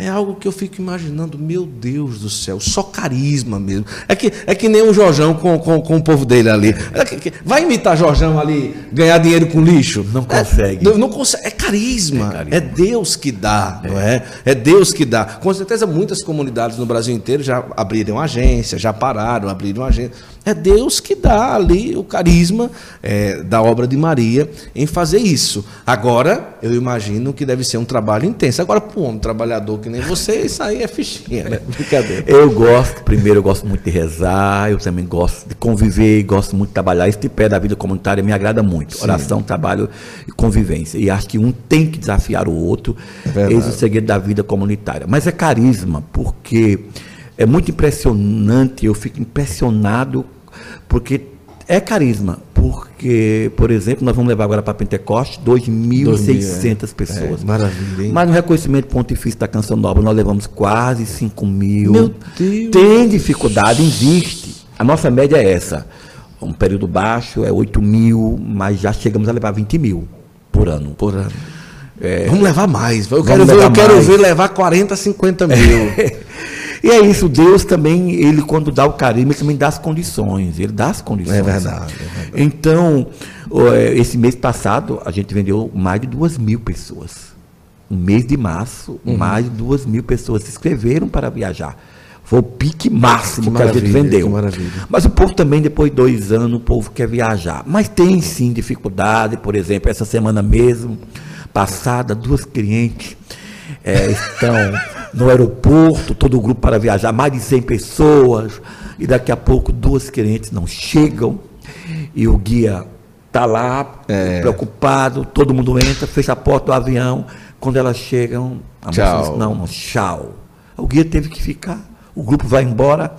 é algo que eu fico imaginando, meu Deus do céu, só carisma mesmo. É que, é que nem o Jorjão com, com, com o povo dele ali. É vai imitar Jorjão ali, ganhar dinheiro com lixo? Não consegue. É, não, não consegue. É carisma. É, carisma. é Deus que dá, é. não é? É Deus que dá. Com certeza muitas comunidades no Brasil inteiro já abriram agência, já pararam, abriram agência. É Deus que dá ali o carisma é, da obra de Maria em fazer isso. Agora, eu imagino que deve ser um trabalho intenso. Agora, para um homem trabalhador que nem você, isso aí é fichinha, né? Brincadeira. Eu gosto, primeiro, eu gosto muito de rezar, eu também gosto de conviver, gosto muito de trabalhar. Esse pé da vida comunitária me agrada muito. Sim. Oração, trabalho e convivência. E acho que um tem que desafiar o outro. É Eis o segredo da vida comunitária. Mas é carisma, porque é muito impressionante, eu fico impressionado, porque é carisma. porque, por exemplo, nós vamos levar agora para Pentecoste 2.600 é. pessoas. É, maravilha, hein? Mas no reconhecimento pontifício da Canção Nova nós levamos quase 5 mil. Meu Deus! Tem dificuldade, existe. A nossa média é essa. Um período baixo é 8 mil, mas já chegamos a levar 20 mil por ano. Por ano. É, vamos levar mais. Eu quero, ver, eu quero ver levar 40, 50 mil. E é isso, Deus também, ele quando dá o carisma, ele também dá as condições, ele dá as condições. É verdade. É verdade. Então, é, esse mês passado, a gente vendeu mais de duas mil pessoas. No mês de março, uhum. mais de duas mil pessoas se inscreveram para viajar. Foi o pique máximo que, que a gente vendeu. Mas o povo também, depois de dois anos, o povo quer viajar. Mas tem sim dificuldade, por exemplo, essa semana mesmo, passada, duas clientes é, estão no aeroporto, todo o grupo para viajar, mais de 100 pessoas, e daqui a pouco duas clientes não chegam, e o guia está lá, é. preocupado, todo mundo entra, fecha a porta do avião, quando elas chegam, a tchau. moça diz, não, não, tchau. O guia teve que ficar, o grupo vai embora,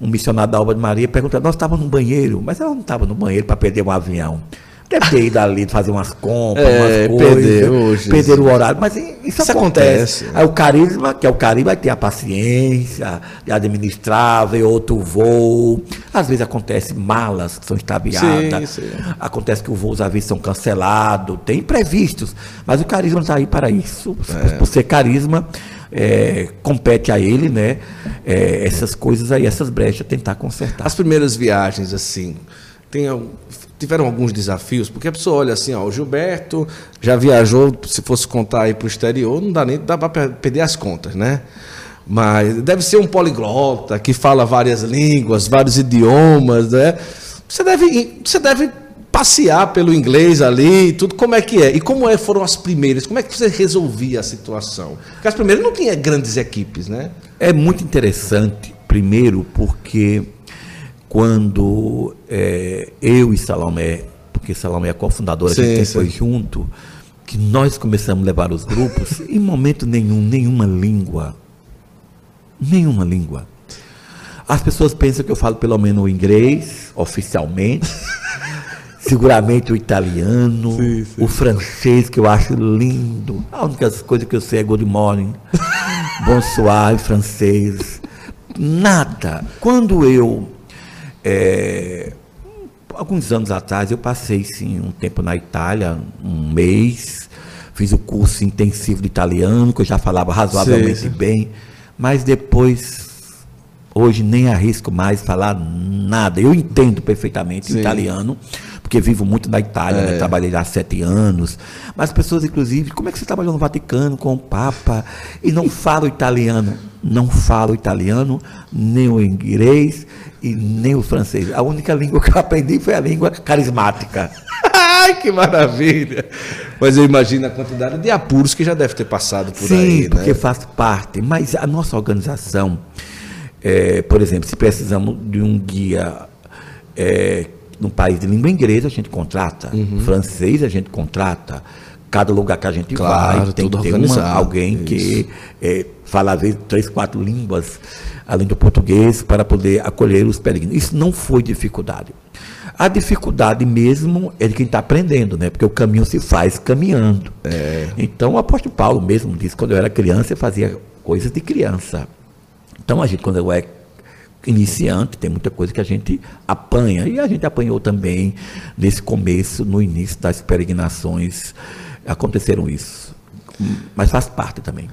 um missionário da Alba de Maria pergunta, nós estávamos no banheiro, mas ela não estava no banheiro para perder um avião. Deve ter ido ali fazer umas compras, é, umas coisas. Perder o horário. Mas isso, isso acontece. acontece. Aí o carisma, que é o carisma, vai ter a paciência de administrar, ver outro voo. Às vezes acontece malas que são extraviadas. Sim, sim. Acontece que os voos às vezes são cancelados. Tem imprevistos. Mas o carisma está aí para isso. É. Por ser carisma, é, compete a ele, né? É, essas coisas aí, essas brechas, tentar consertar. As primeiras viagens, assim, tem tiveram alguns desafios, porque a pessoa olha assim, ó, o Gilberto já viajou, se fosse contar aí para o exterior, não dá nem para perder as contas, né? Mas deve ser um poliglota que fala várias línguas, vários idiomas, né? Você deve, você deve passear pelo inglês ali, tudo como é que é. E como é, foram as primeiras? Como é que você resolvia a situação? Porque as primeiras não tinha grandes equipes, né? É muito interessante, primeiro, porque quando é, eu e Salomé, porque Salomé é cofundadora, sim, a gente foi junto, que nós começamos a levar os grupos, em momento nenhum, nenhuma língua, nenhuma língua. As pessoas pensam que eu falo pelo menos o inglês, oficialmente, seguramente o italiano, sim, sim. o francês, que eu acho lindo. A única coisa que eu sei é good morning, bonsoir francês. Nada. Quando eu é, alguns anos atrás eu passei sim um tempo na Itália, um mês, fiz o curso intensivo de italiano, que eu já falava razoavelmente sim, bem, mas depois hoje nem arrisco mais falar nada. Eu entendo perfeitamente sim. italiano, porque vivo muito na Itália, né? é. né? trabalhei lá há sete anos. Mas as pessoas, inclusive, como é que você trabalhou no Vaticano com o Papa e não fala italiano? Não falo italiano, nem o inglês e nem o francês. A única língua que eu aprendi foi a língua carismática. Ai, que maravilha! Mas eu imagino a quantidade de apuros que já deve ter passado por Sim, aí. Sim, porque né? faz parte. Mas a nossa organização, é, por exemplo, se precisamos de um guia é, num país de língua inglesa, a gente contrata. Uhum. Francês, a gente contrata. Cada lugar que a gente claro, vai tem que ter uma, alguém Isso. que é, fala, às vezes, três, quatro línguas, além do português, para poder acolher os peregrinos. Isso não foi dificuldade. A dificuldade mesmo é de quem está aprendendo, né? Porque o caminho se faz caminhando. É. Então, o apóstolo Paulo mesmo disse, quando eu era criança, eu fazia coisas de criança. Então, a gente, quando eu é iniciante, tem muita coisa que a gente apanha. E a gente apanhou também nesse começo, no início das peregrinações, aconteceram isso. Mas faz parte também.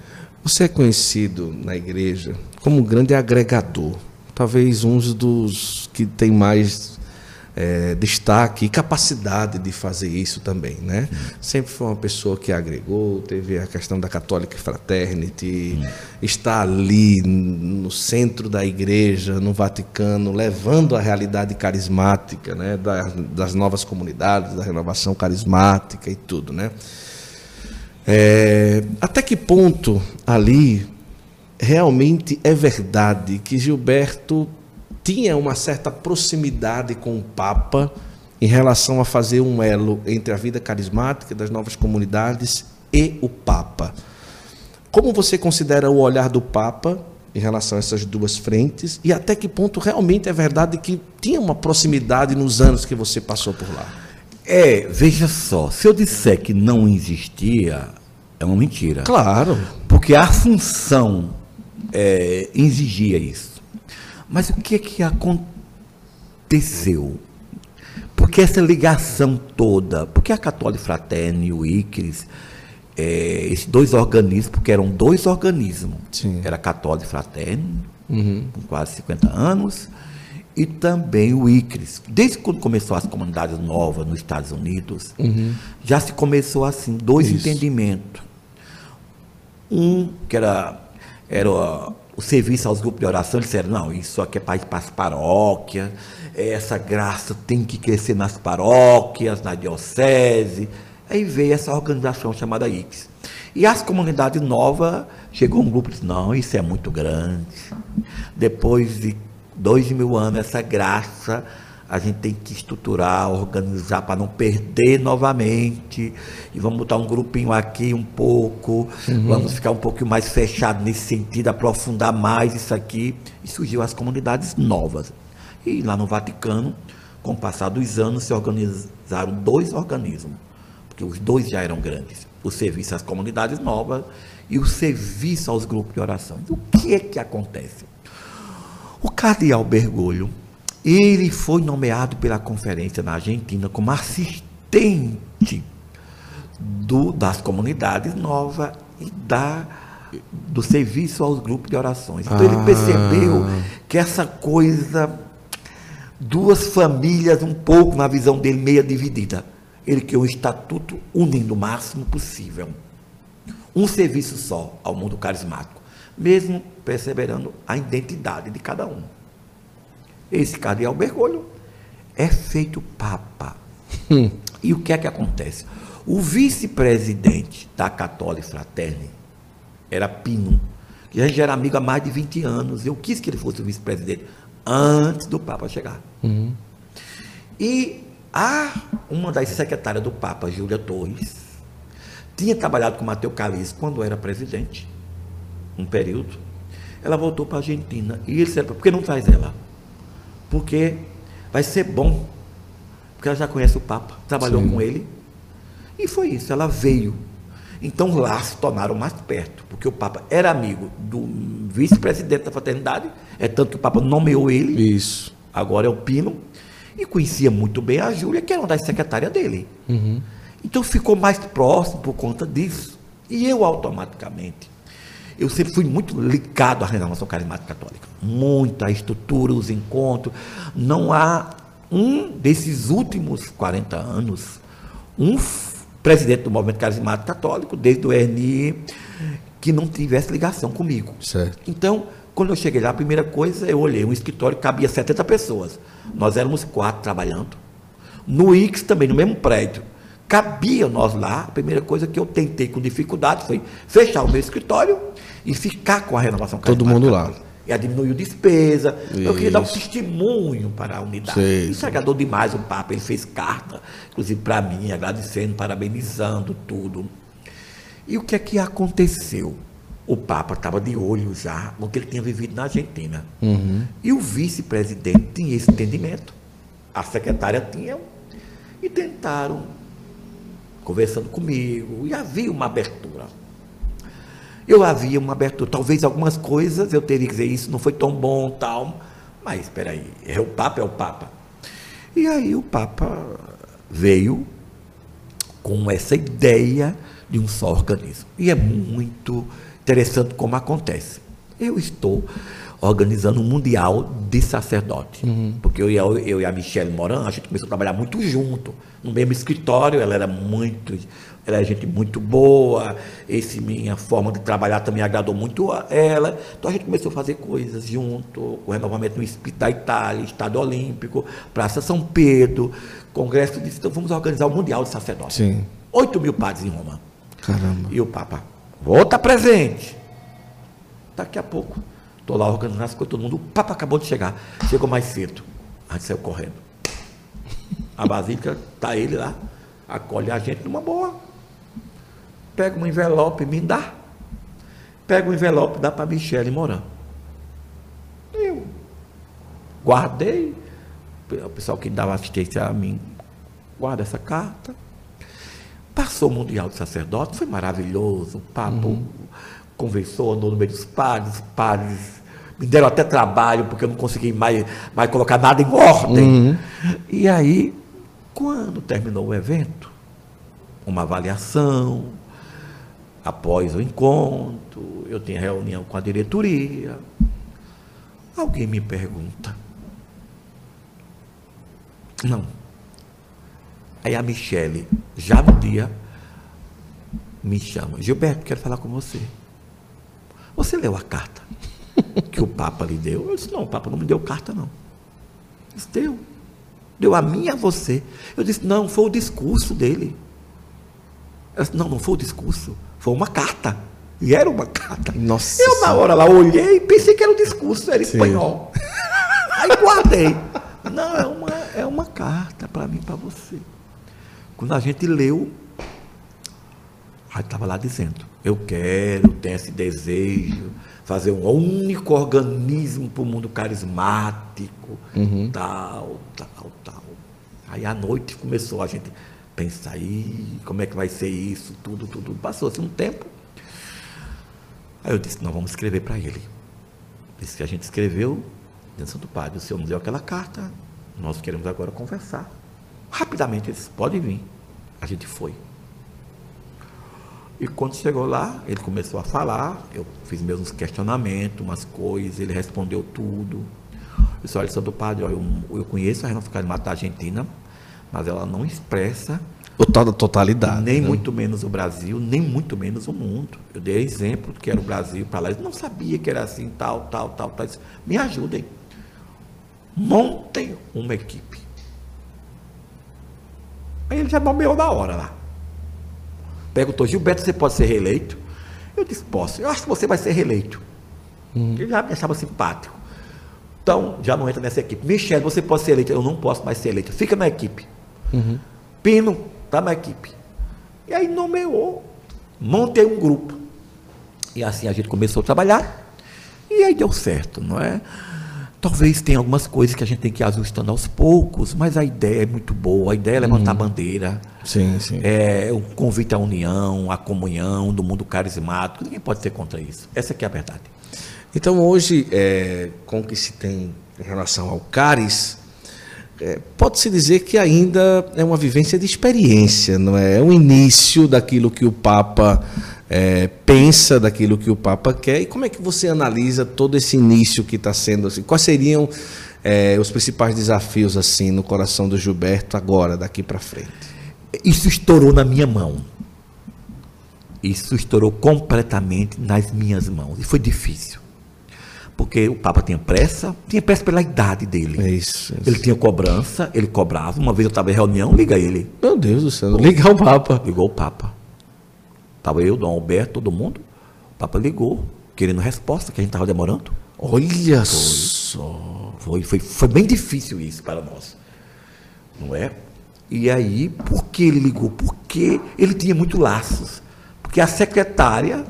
Você é conhecido na igreja como um grande agregador. Talvez um dos que tem mais é, destaque e capacidade de fazer isso também, né? Uhum. Sempre foi uma pessoa que agregou, teve a questão da Catholic Fraternity, uhum. está ali no centro da igreja, no Vaticano, levando a realidade carismática, né? Das, das novas comunidades, da renovação carismática e tudo, né? É, até que ponto ali realmente é verdade que Gilberto tinha uma certa proximidade com o Papa em relação a fazer um elo entre a vida carismática das novas comunidades e o Papa. Como você considera o olhar do Papa em relação a essas duas frentes e até que ponto realmente é verdade que tinha uma proximidade nos anos que você passou por lá? É, veja só, se eu disser que não existia, é uma mentira. Claro. Porque a função é, exigia isso. Mas o que é que aconteceu? Porque essa ligação toda, porque a Católica Fraterna e o ICRIS, é, esses dois organismos, porque eram dois organismos, Sim. era Católica Fraterno, com quase 50 anos, e também o ICRIS. Desde quando começou as comunidades novas nos Estados Unidos, já se começou assim, dois Isso. entendimentos. Um, que era, era o, serviço aos grupos de oração, eles disseram, não, isso aqui é para para as paróquias, essa graça tem que crescer nas paróquias, na diocese. Aí veio essa organização chamada IX. E as comunidades novas, chegou um grupo e disse, não, isso é muito grande. Depois de dois mil anos, essa graça a gente tem que estruturar, organizar para não perder novamente. E vamos botar um grupinho aqui um pouco, vamos ficar um pouquinho mais fechado nesse sentido, aprofundar mais isso aqui. E surgiu as comunidades novas. E lá no Vaticano, com o passar dos anos, se organizaram dois organismos, porque os dois já eram grandes. O serviço às comunidades novas e o serviço aos grupos de oração. O que é que acontece? O cardeal Bergoglio, ele foi nomeado pela conferência na Argentina como assistente do- das comunidades novas e da, do serviço aos grupos de orações. Então ele Ah. percebeu que essa coisa, duas famílias um pouco na visão dele meia dividida. Ele quer um estatuto unindo o máximo possível um serviço só ao mundo carismático, mesmo perseverando a identidade de cada um. Esse cardeal Bergoglio é feito papa. E o que é que acontece? O vice-presidente da Católica Fraterni era Pino, que a gente já era amigo há mais de 20 anos. Eu quis que ele fosse o vice-presidente antes do Papa chegar. E a, uma das secretárias do Papa, Júlia Torres, tinha trabalhado com Mateu Caliz quando era presidente, um período. Ela voltou para a Argentina. E ele disse, por que não traz ela? Porque vai ser bom. Porque ela já conhece o Papa, trabalhou Sim. com ele. E foi isso, ela veio. Então lá se tornaram mais perto, porque o Papa era amigo do vice-presidente da fraternidade, é tanto que o Papa nomeou ele, Isso. agora é o Pino, e conhecia muito bem a Júlia, que era uma das secretárias dele. Então ficou mais próximo por conta disso. E eu automaticamente, eu sempre fui muito ligado à renovação carismática católica. Muita estrutura, os encontros. Não há um desses últimos 40 anos, um presidente do movimento carismático católico, desde o ERNI, que não tivesse ligação comigo. Certo. Então, quando eu cheguei lá, a primeira coisa, eu olhei um escritório que cabia 70 pessoas. Nós éramos quatro trabalhando. No Ix também, no mesmo prédio. Cabia nós lá. A primeira coisa que eu tentei com dificuldade foi fechar o meu escritório e ficar com a renovação Todo mundo lá. E a diminuir despesa. Eu queria dar um Isso. testemunho para a unidade. Sei, Isso sei. agradou demais o Papa. Ele fez carta, inclusive para mim, agradecendo, parabenizando tudo. E o que é que aconteceu? O Papa estava de olho já no que ele tinha vivido na Argentina. E o vice-presidente tinha esse entendimento. A secretária tinha. E tentaram, conversando comigo, e havia uma abertura. Eu havia uma abertura. Talvez algumas coisas eu teria que dizer isso não foi tão bom, tal. Mas espera aí, é o Papa, é o Papa. E aí o Papa veio com essa ideia de um só organismo. E é muito interessante como acontece. Eu estou organizando um mundial de sacerdote. Porque eu e, a, eu e a Michelle Moran, a gente começou a trabalhar muito junto, no mesmo escritório, ela era muito, ela é gente muito boa, esse minha forma de trabalhar também agradou muito a ela. Então a gente começou a fazer coisas junto, o renovamento no Espírito da Itália, Estado Olímpico, Praça São Pedro, Congresso de então vamos organizar o Mundial de Sacerdote. Sim. 8 mil padres em Roma. Caramba. E o Papa, vou estar presente. Daqui a pouco, estou lá organizando as coisas, todo mundo, o Papa acabou de chegar. Chegou mais cedo. A gente saiu correndo. A Basílica, está ele lá, acolhe a gente numa boa. Pega um envelope, me dá. Pega o envelope, dá para Michele Moran. Guardei. O pessoal que dava assistência a mim, guarda essa carta. Passou o Mundial de Sacerdote, foi maravilhoso. O papo uhum. conversou, andou no meio dos padres, os padres me deram até trabalho, porque eu não consegui mais, mais colocar nada em ordem. Uhum. E aí, quando terminou o evento, uma avaliação, após o encontro, eu tinha reunião com a diretoria. Alguém me pergunta. Não. Aí a Michele, já no dia, me chama. Gilberto, quero falar com você. Você leu a carta que o Papa lhe deu? Eu disse, não, o Papa não me deu carta, não. Ele disse, deu. Deu a mim e a você. Eu disse, não, foi o discurso dele. Disse, não, não foi o discurso. Foi uma carta. E era uma carta. Nossa. Eu, na hora lá, olhei e pensei que era o discurso, era Sim. espanhol. Aí guardei. Não, é uma, é uma carta para mim, para você. Quando a gente leu, aí estava lá dizendo: Eu quero, tenho esse desejo, fazer um único organismo para o mundo carismático, uhum. tal, tal, tal. Aí à noite começou a gente pensar, aí, como é que vai ser isso, tudo, tudo. Passou-se um tempo. Aí eu disse, nós vamos escrever para ele. Disse que a gente escreveu, dentro Santo Padre, o senhor nos deu aquela carta, nós queremos agora conversar. Rapidamente ele disse, pode vir. A gente foi. E quando chegou lá, ele começou a falar, eu fiz meus questionamentos, umas coisas, ele respondeu tudo. Eu disse, olha, Santo Padre, eu, eu conheço a Renata Carimata da Argentina, mas ela não expressa o tal da totalidade. Nem né? muito menos o Brasil, nem muito menos o mundo. Eu dei exemplo que era o Brasil para lá. Eu não sabia que era assim, tal, tal, tal, tal. Me ajudem. Montem uma equipe. Aí ele já nomeou na hora lá. Perguntou, Gilberto, você pode ser reeleito? Eu disse, posso. Eu acho que você vai ser reeleito. Uhum. Ele já me achava simpático. Então, já não entra nessa equipe. Michel, você pode ser eleito. Eu não posso mais ser eleito. Fica na equipe. Uhum. Pino, está na equipe. E aí nomeou. Montei um grupo. E assim a gente começou a trabalhar. E aí deu certo, não é? Talvez tenha algumas coisas que a gente tem que ir ajustando aos poucos, mas a ideia é muito boa. A ideia é levantar uhum. a bandeira. Sim, sim. É o convite à união, à comunhão do mundo carismático. Ninguém pode ser contra isso. Essa é a verdade. Então hoje, é, com o que se tem em relação ao Caris, é, pode-se dizer que ainda é uma vivência de experiência, não é? É o início daquilo que o Papa é, pensa, daquilo que o Papa quer. E como é que você analisa todo esse início que está sendo assim? Quais seriam é, os principais desafios assim no coração do Gilberto agora, daqui para frente? Isso estourou na minha mão. Isso estourou completamente nas minhas mãos. E foi difícil porque o Papa tinha pressa, tinha pressa pela idade dele. É isso, isso. Ele tinha cobrança, ele cobrava. Uma vez eu estava em reunião, liga ele. Meu Deus do céu, liga o Papa. Ligou o Papa. Estava eu, Dom Alberto, todo mundo. O Papa ligou, querendo resposta, que a gente estava demorando. Olha foi, só. Foi, foi, foi bem difícil isso para nós. Não é? E aí, por que ele ligou? Porque ele tinha muito laços. Porque a secretária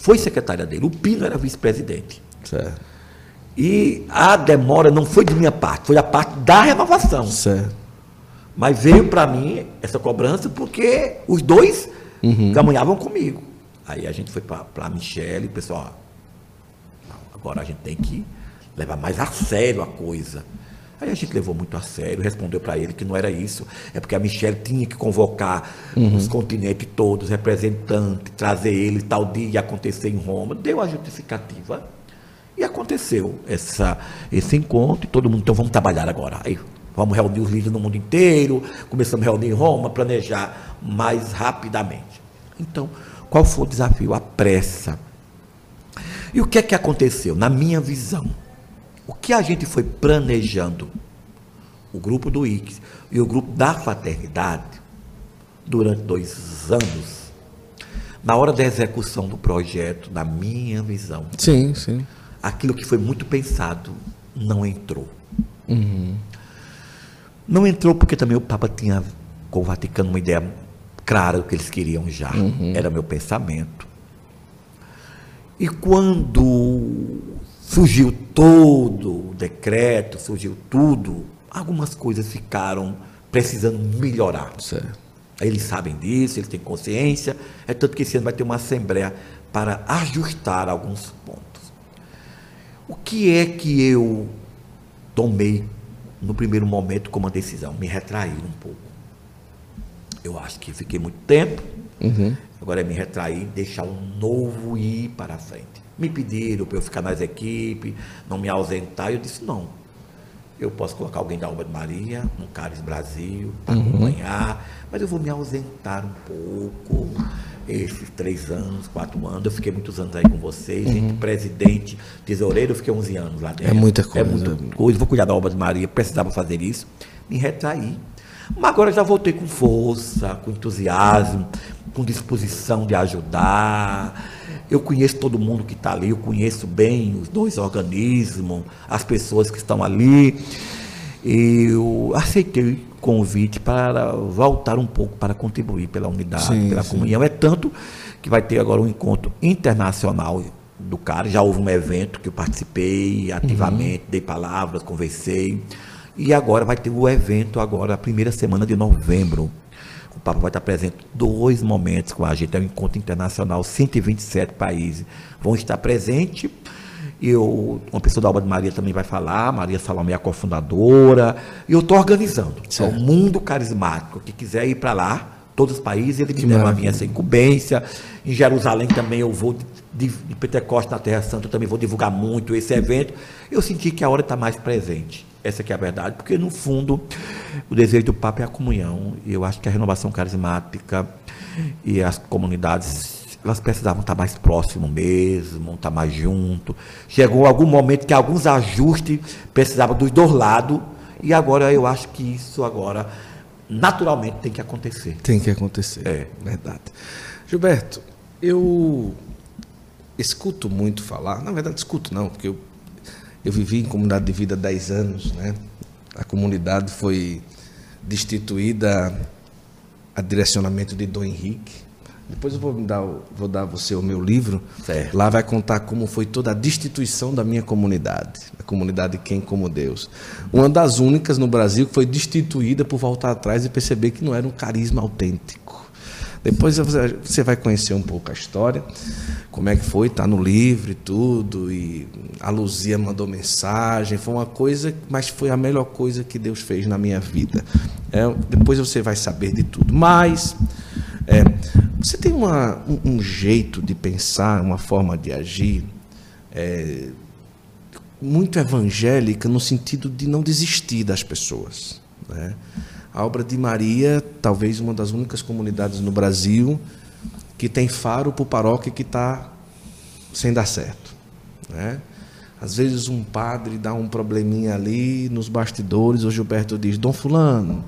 foi secretária dele. O Pino era vice-presidente. Certo. E a demora não foi de minha parte, foi a parte da renovação. Certo. Mas veio para mim essa cobrança porque os dois uhum. caminhavam comigo. Aí a gente foi para a Michelle e pessoal, agora a gente tem que levar mais a sério a coisa. Aí a gente levou muito a sério, respondeu para ele que não era isso, é porque a Michelle tinha que convocar uhum. os continentes todos, representantes, trazer ele tal dia acontecer em Roma. Deu a justificativa e aconteceu essa, esse encontro e todo mundo, então vamos trabalhar agora. Aí vamos reunir os líderes no mundo inteiro, começamos a reunir em Roma, planejar mais rapidamente. Então, qual foi o desafio? A pressa. E o que é que aconteceu? Na minha visão, o que a gente foi planejando, o grupo do IX e o grupo da fraternidade, durante dois anos, na hora da execução do projeto, na minha visão, sim, sim. aquilo que foi muito pensado não entrou. Uhum. Não entrou porque também o Papa tinha com o Vaticano uma ideia clara do que eles queriam já. Uhum. Era meu pensamento. E quando surgiu todo o decreto, surgiu tudo, algumas coisas ficaram precisando melhorar. Certo. Eles sabem disso, eles têm consciência. É tanto que esse ano vai ter uma assembleia para ajustar alguns pontos. O que é que eu tomei no primeiro momento como uma decisão? Me retrair um pouco. Eu acho que fiquei muito tempo. Uhum. Agora é me retrair, deixar um novo ir para frente. Me pediram para eu ficar nas equipes, não me ausentar. Eu disse: não. Eu posso colocar alguém da obra de Maria, no Caris Brasil, para Uhum. acompanhar, mas eu vou me ausentar um pouco. Esses três anos, quatro anos, eu fiquei muitos anos aí com vocês, entre presidente, tesoureiro, eu fiquei 11 anos lá dentro. Uhum. É muita coisa. É muita coisa. Vou cuidar da obra de Maria, precisava fazer isso, me retrair. Mas agora já voltei com força, com entusiasmo, com disposição de ajudar. Eu conheço todo mundo que está ali, eu conheço bem os dois organismos, as pessoas que estão ali. Eu aceitei o convite para voltar um pouco para contribuir pela unidade, Sim, pela sim. comunhão. É tanto que vai ter agora um encontro internacional do cara. Já houve um evento que eu participei ativamente, dei palavras, conversei. E agora vai ter o evento agora, a primeira semana de novembro. O Papa vai estar presente dois momentos com a gente. É um encontro internacional, 127 países vão estar presentes. Eu, uma pessoa da Obra de Maria também vai falar, Maria Salomé é a cofundadora. E eu estou organizando. É o. Mundo Carismático. Que quiser ir para lá, todos os países, ele me deram a minha essa incumbência. Em Jerusalém também eu vou, de, de Pentecoste na Terra Santa, eu também vou divulgar muito esse evento. Eu senti que a hora está mais presente. Essa que é a verdade, porque no fundo o desejo do Papa é a comunhão. E eu acho que a renovação carismática e as comunidades elas precisavam estar mais próximo mesmo, estar mais junto. Chegou algum momento que alguns ajustes precisavam dos dois lados, e agora eu acho que isso agora naturalmente tem que acontecer. Tem que acontecer. É. Verdade. Gilberto, eu escuto muito falar, na verdade escuto não, porque eu, eu vivi em comunidade de vida há 10 anos, né? A comunidade foi destituída a direcionamento de Dom Henrique. Depois eu vou dar, vou dar a você o meu livro. Certo. Lá vai contar como foi toda a destituição da minha comunidade, a comunidade Quem como Deus. Uma das únicas no Brasil que foi destituída por voltar atrás e perceber que não era um carisma autêntico. Depois você vai conhecer um pouco a história, como é que foi, tá no livro e tudo, e a Luzia mandou mensagem, foi uma coisa, mas foi a melhor coisa que Deus fez na minha vida. É, depois você vai saber de tudo. Mas é, você tem uma- um, um jeito de pensar, uma forma de agir é, muito evangélica no sentido de não desistir das pessoas. né? A obra de Maria, talvez uma das únicas comunidades no Brasil que tem faro para paróquia que está sem dar certo. Né? Às vezes um padre dá um probleminha ali nos bastidores, o Gilberto diz, Dom Fulano,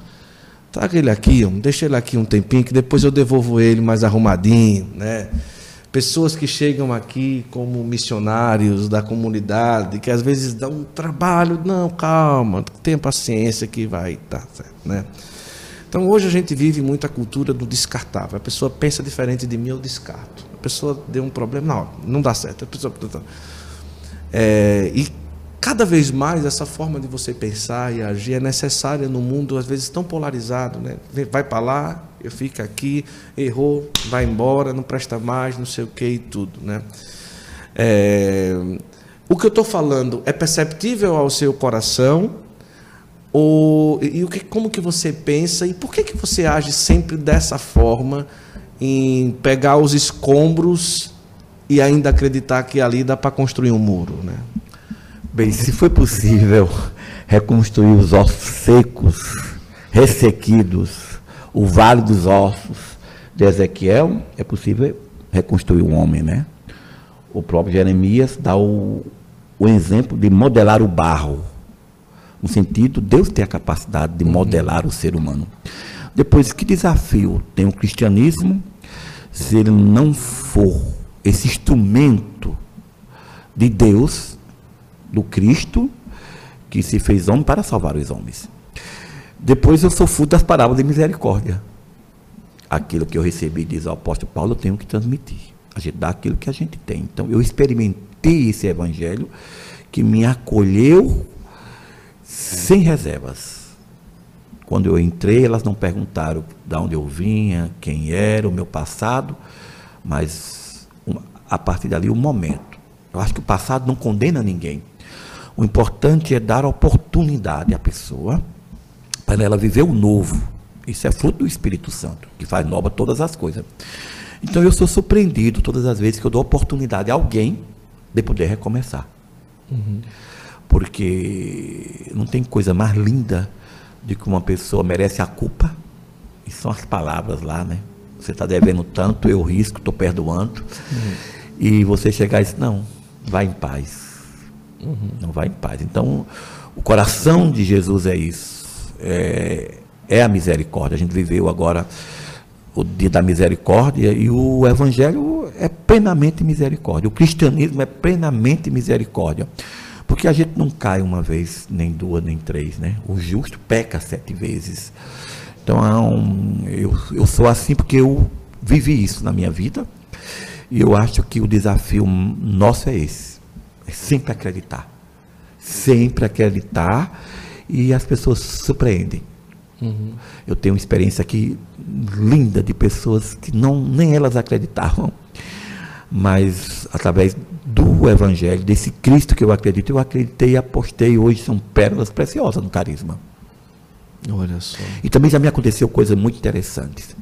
traga ele aqui, deixa ele aqui um tempinho, que depois eu devolvo ele mais arrumadinho. Né? Pessoas que chegam aqui como missionários da comunidade, que às vezes dão um trabalho, não, calma, tenha paciência que vai dar certo. Né? Então hoje a gente vive muito a cultura do descartável. A pessoa pensa diferente de mim, eu descarto. A pessoa deu um problema, não, não dá certo. A pessoa, é, e cada vez mais essa forma de você pensar e agir é necessária no mundo às vezes tão polarizado, né? Vai para lá, eu fico aqui, errou, vai embora, não presta mais, não sei o que e tudo, né? É, o que eu estou falando é perceptível ao seu coração? Ou, e o que, como que você pensa e por que, que você age sempre dessa forma em pegar os escombros e ainda acreditar que ali dá para construir um muro, né? Bem, se foi possível reconstruir os ossos secos, ressequidos, o vale dos ossos de Ezequiel, é possível reconstruir o homem, né? O próprio Jeremias dá o, o exemplo de modelar o barro. No sentido, Deus tem a capacidade de modelar o ser humano. Depois, que desafio tem o cristianismo se ele não for esse instrumento de Deus, do Cristo, que se fez homem para salvar os homens. Depois eu sou fruto das parábolas de misericórdia. Aquilo que eu recebi, diz o apóstolo Paulo, eu tenho que transmitir. A gente dá aquilo que a gente tem. Então eu experimentei, esse evangelho que me acolheu sem reservas. Quando eu entrei, elas não perguntaram de onde eu vinha, quem era, o meu passado, mas a partir dali o momento. Eu acho que o passado não condena ninguém. O importante é dar oportunidade à pessoa para ela viver o novo. Isso é fruto do Espírito Santo, que faz nova todas as coisas. Então eu sou surpreendido todas as vezes que eu dou oportunidade a alguém de poder recomeçar. Uhum. Porque não tem coisa mais linda de que uma pessoa merece a culpa. E são as palavras lá, né? Você está devendo tanto, eu risco, estou perdoando. Uhum. E você chegar e dizer, não, vai em paz. Uhum. Não vai em paz. Então, o coração de Jesus é isso. É, é a misericórdia. A gente viveu agora o dia da misericórdia e o evangelho é plenamente misericórdia. O cristianismo é plenamente misericórdia. Porque a gente não cai uma vez, nem duas, nem três, né? O justo peca sete vezes. Então, eu, eu sou assim porque eu vivi isso na minha vida. E eu acho que o desafio nosso é esse. É sempre acreditar. Sempre acreditar. E as pessoas se surpreendem. Uhum. Eu tenho uma experiência aqui linda de pessoas que não nem elas acreditavam, mas através do Evangelho, desse Cristo que eu acredito, eu acreditei e apostei. Hoje são pérolas preciosas no carisma. Olha só. E também já me aconteceu coisas muito interessantes.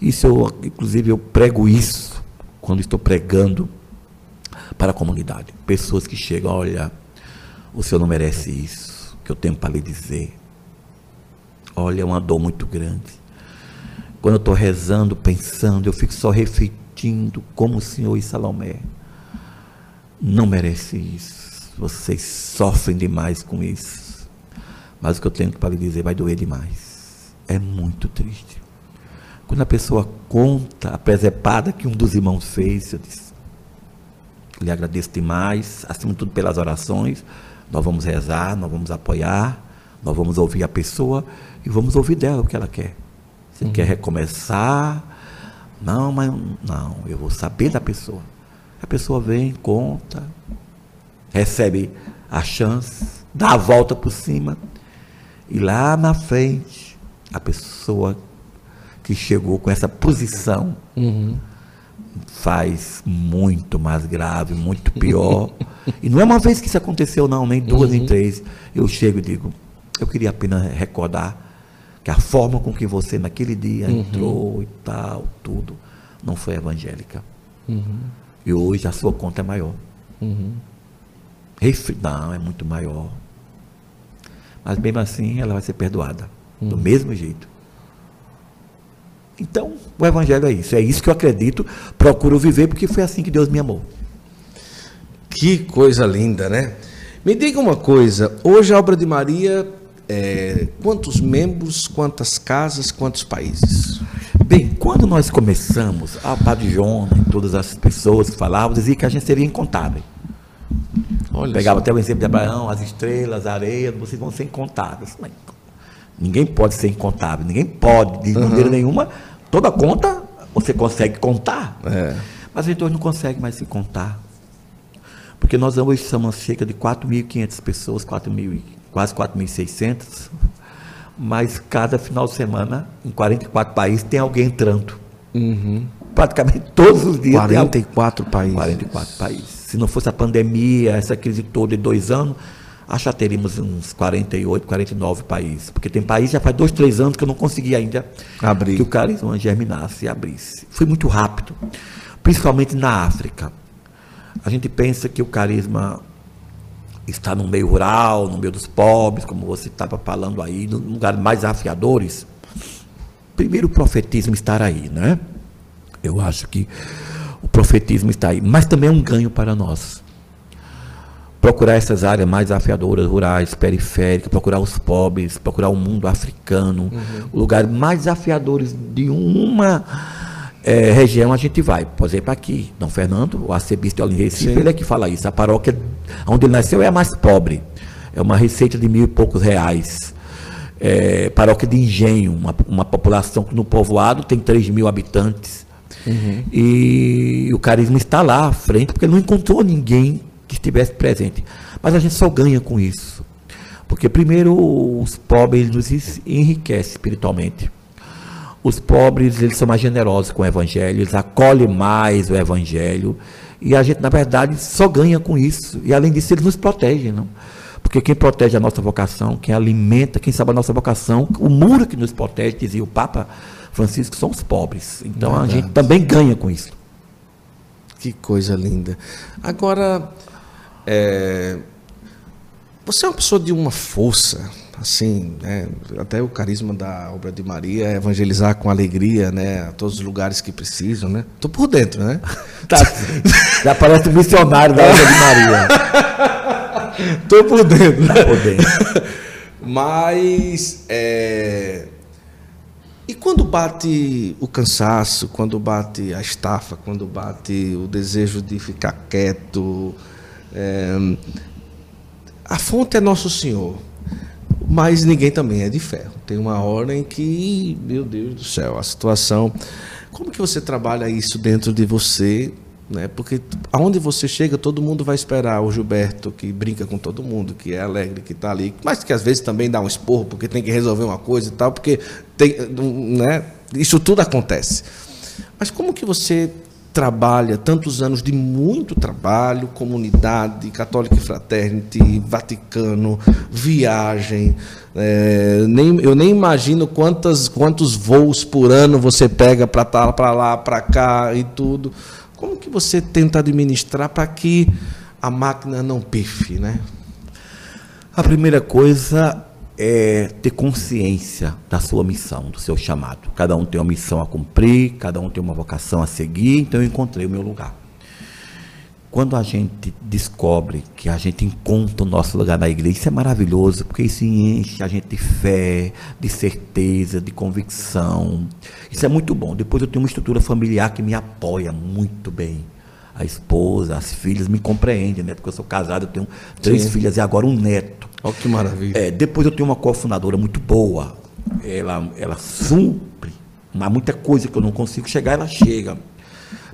Isso, eu, inclusive, eu prego isso quando estou pregando para a comunidade. Pessoas que chegam, olha, o senhor não merece isso, que eu tenho para lhe dizer. Olha, é uma dor muito grande. Quando eu estou rezando, pensando, eu fico só refletindo como o Senhor e Salomé não merece isso. Vocês sofrem demais com isso. Mas o que eu tenho para lhe dizer vai doer demais. É muito triste. Quando a pessoa conta a presepada que um dos irmãos fez, eu disse, lhe agradeço demais, acima de tudo pelas orações. Nós vamos rezar, nós vamos apoiar, nós vamos ouvir a pessoa e vamos ouvir dela o que ela quer. Você uhum. quer recomeçar? Não, mas não, eu vou saber da pessoa. A pessoa vem, conta, recebe a chance, dá a volta por cima. E lá na frente, a pessoa que chegou com essa posição uhum. Faz muito mais grave, muito pior. e não é uma vez que isso aconteceu, não, nem duas, uhum. nem três. Eu chego e digo, eu queria apenas recordar que a forma com que você naquele dia uhum. entrou e tal, tudo, não foi evangélica. Uhum. E hoje a sua conta é maior. Uhum. Não, é muito maior. Mas mesmo assim ela vai ser perdoada. Do uhum. mesmo jeito. Então, o Evangelho é isso. É isso que eu acredito, procuro viver, porque foi assim que Deus me amou. Que coisa linda, né? Me diga uma coisa: hoje a obra de Maria é, quantos membros, quantas casas, quantos países? Bem, quando nós começamos, a Padre João e todas as pessoas que falavam diziam que a gente seria incontável. Olha Pegava só. até o exemplo de Abraão, as estrelas, a areia, vocês vão ser incontáveis. Mas, ninguém pode ser incontável, ninguém pode, de uhum. maneira nenhuma, toda conta você consegue contar. É. Mas a gente hoje não consegue mais se contar. Porque nós hoje somos cerca de 4.500 pessoas, 4 mil quase 4.600, mas cada final de semana, em 44 países, tem alguém entrando. Uhum. Praticamente todos os dias. 44 tem... países. 44 países. Se não fosse a pandemia, essa crise toda de dois anos, acho que já teríamos uns 48, 49 países. Porque tem país já faz dois, três anos que eu não consegui ainda Abrir. que o carisma germinasse e abrisse. Foi muito rápido, principalmente na África. A gente pensa que o carisma está no meio rural, no meio dos pobres, como você estava falando aí, no lugares mais afiadores. Primeiro o profetismo estar aí, né? Eu acho que o profetismo está aí, mas também é um ganho para nós. Procurar essas áreas mais afiadoras, rurais, periféricas, procurar os pobres, procurar o mundo africano, uhum. lugares mais afiadores de uma é, região a gente vai. Por exemplo, aqui, Dom Fernando, o arcebispo de Recife, Sim. ele é que fala isso. A paróquia onde ele nasceu é a mais pobre. É uma receita de mil e poucos reais. É, paróquia de Engenho, uma, uma população que no povoado tem 3 mil habitantes. Uhum. E o carisma está lá à frente, porque ele não encontrou ninguém que estivesse presente. Mas a gente só ganha com isso. Porque, primeiro, os pobres nos enriquecem espiritualmente. Os pobres, eles são mais generosos com o evangelho, eles acolhem mais o evangelho. E a gente, na verdade, só ganha com isso. E, além disso, eles nos protegem, não? Porque quem protege a nossa vocação, quem alimenta, quem sabe a nossa vocação, o muro que nos protege, dizia o Papa Francisco, são os pobres. Então verdade. a gente também ganha com isso. Que coisa linda. Agora, é, você é uma pessoa de uma força, assim, né? até o carisma da obra de Maria é evangelizar com alegria, né, a todos os lugares que precisam, né? Tô por dentro, né? tá, já parece missionário da obra de Maria. Tô por dentro. Tá por dentro. Mas é... E quando bate o cansaço, quando bate a estafa, quando bate o desejo de ficar quieto, é, a fonte é Nosso Senhor, mas ninguém também é de ferro. Tem uma hora em que, meu Deus do céu, a situação. Como que você trabalha isso dentro de você? Né? Porque aonde você chega, todo mundo vai esperar o Gilberto que brinca com todo mundo, que é alegre, que está ali, mas que às vezes também dá um esporro porque tem que resolver uma coisa e tal, porque tem, né? isso tudo acontece. Mas como que você trabalha tantos anos de muito trabalho, comunidade, católica e fraternity, Vaticano, viagem. É, nem, eu nem imagino quantas, quantos voos por ano você pega para tá, para lá, para cá e tudo. Como que você tenta administrar para que a máquina não pife, né? A primeira coisa é ter consciência da sua missão, do seu chamado. Cada um tem uma missão a cumprir, cada um tem uma vocação a seguir, então eu encontrei o meu lugar. Quando a gente descobre que a gente encontra o nosso lugar na igreja, isso é maravilhoso, porque isso enche a gente de fé, de certeza, de convicção. Isso é muito bom. Depois eu tenho uma estrutura familiar que me apoia muito bem a esposa, as filhas me compreendem, né? Porque eu sou casado, eu tenho três Sim. filhas e agora um neto. Olha que maravilha. É, depois eu tenho uma cofundadora muito boa. Ela, ela supre, mas muita coisa que eu não consigo chegar, ela chega.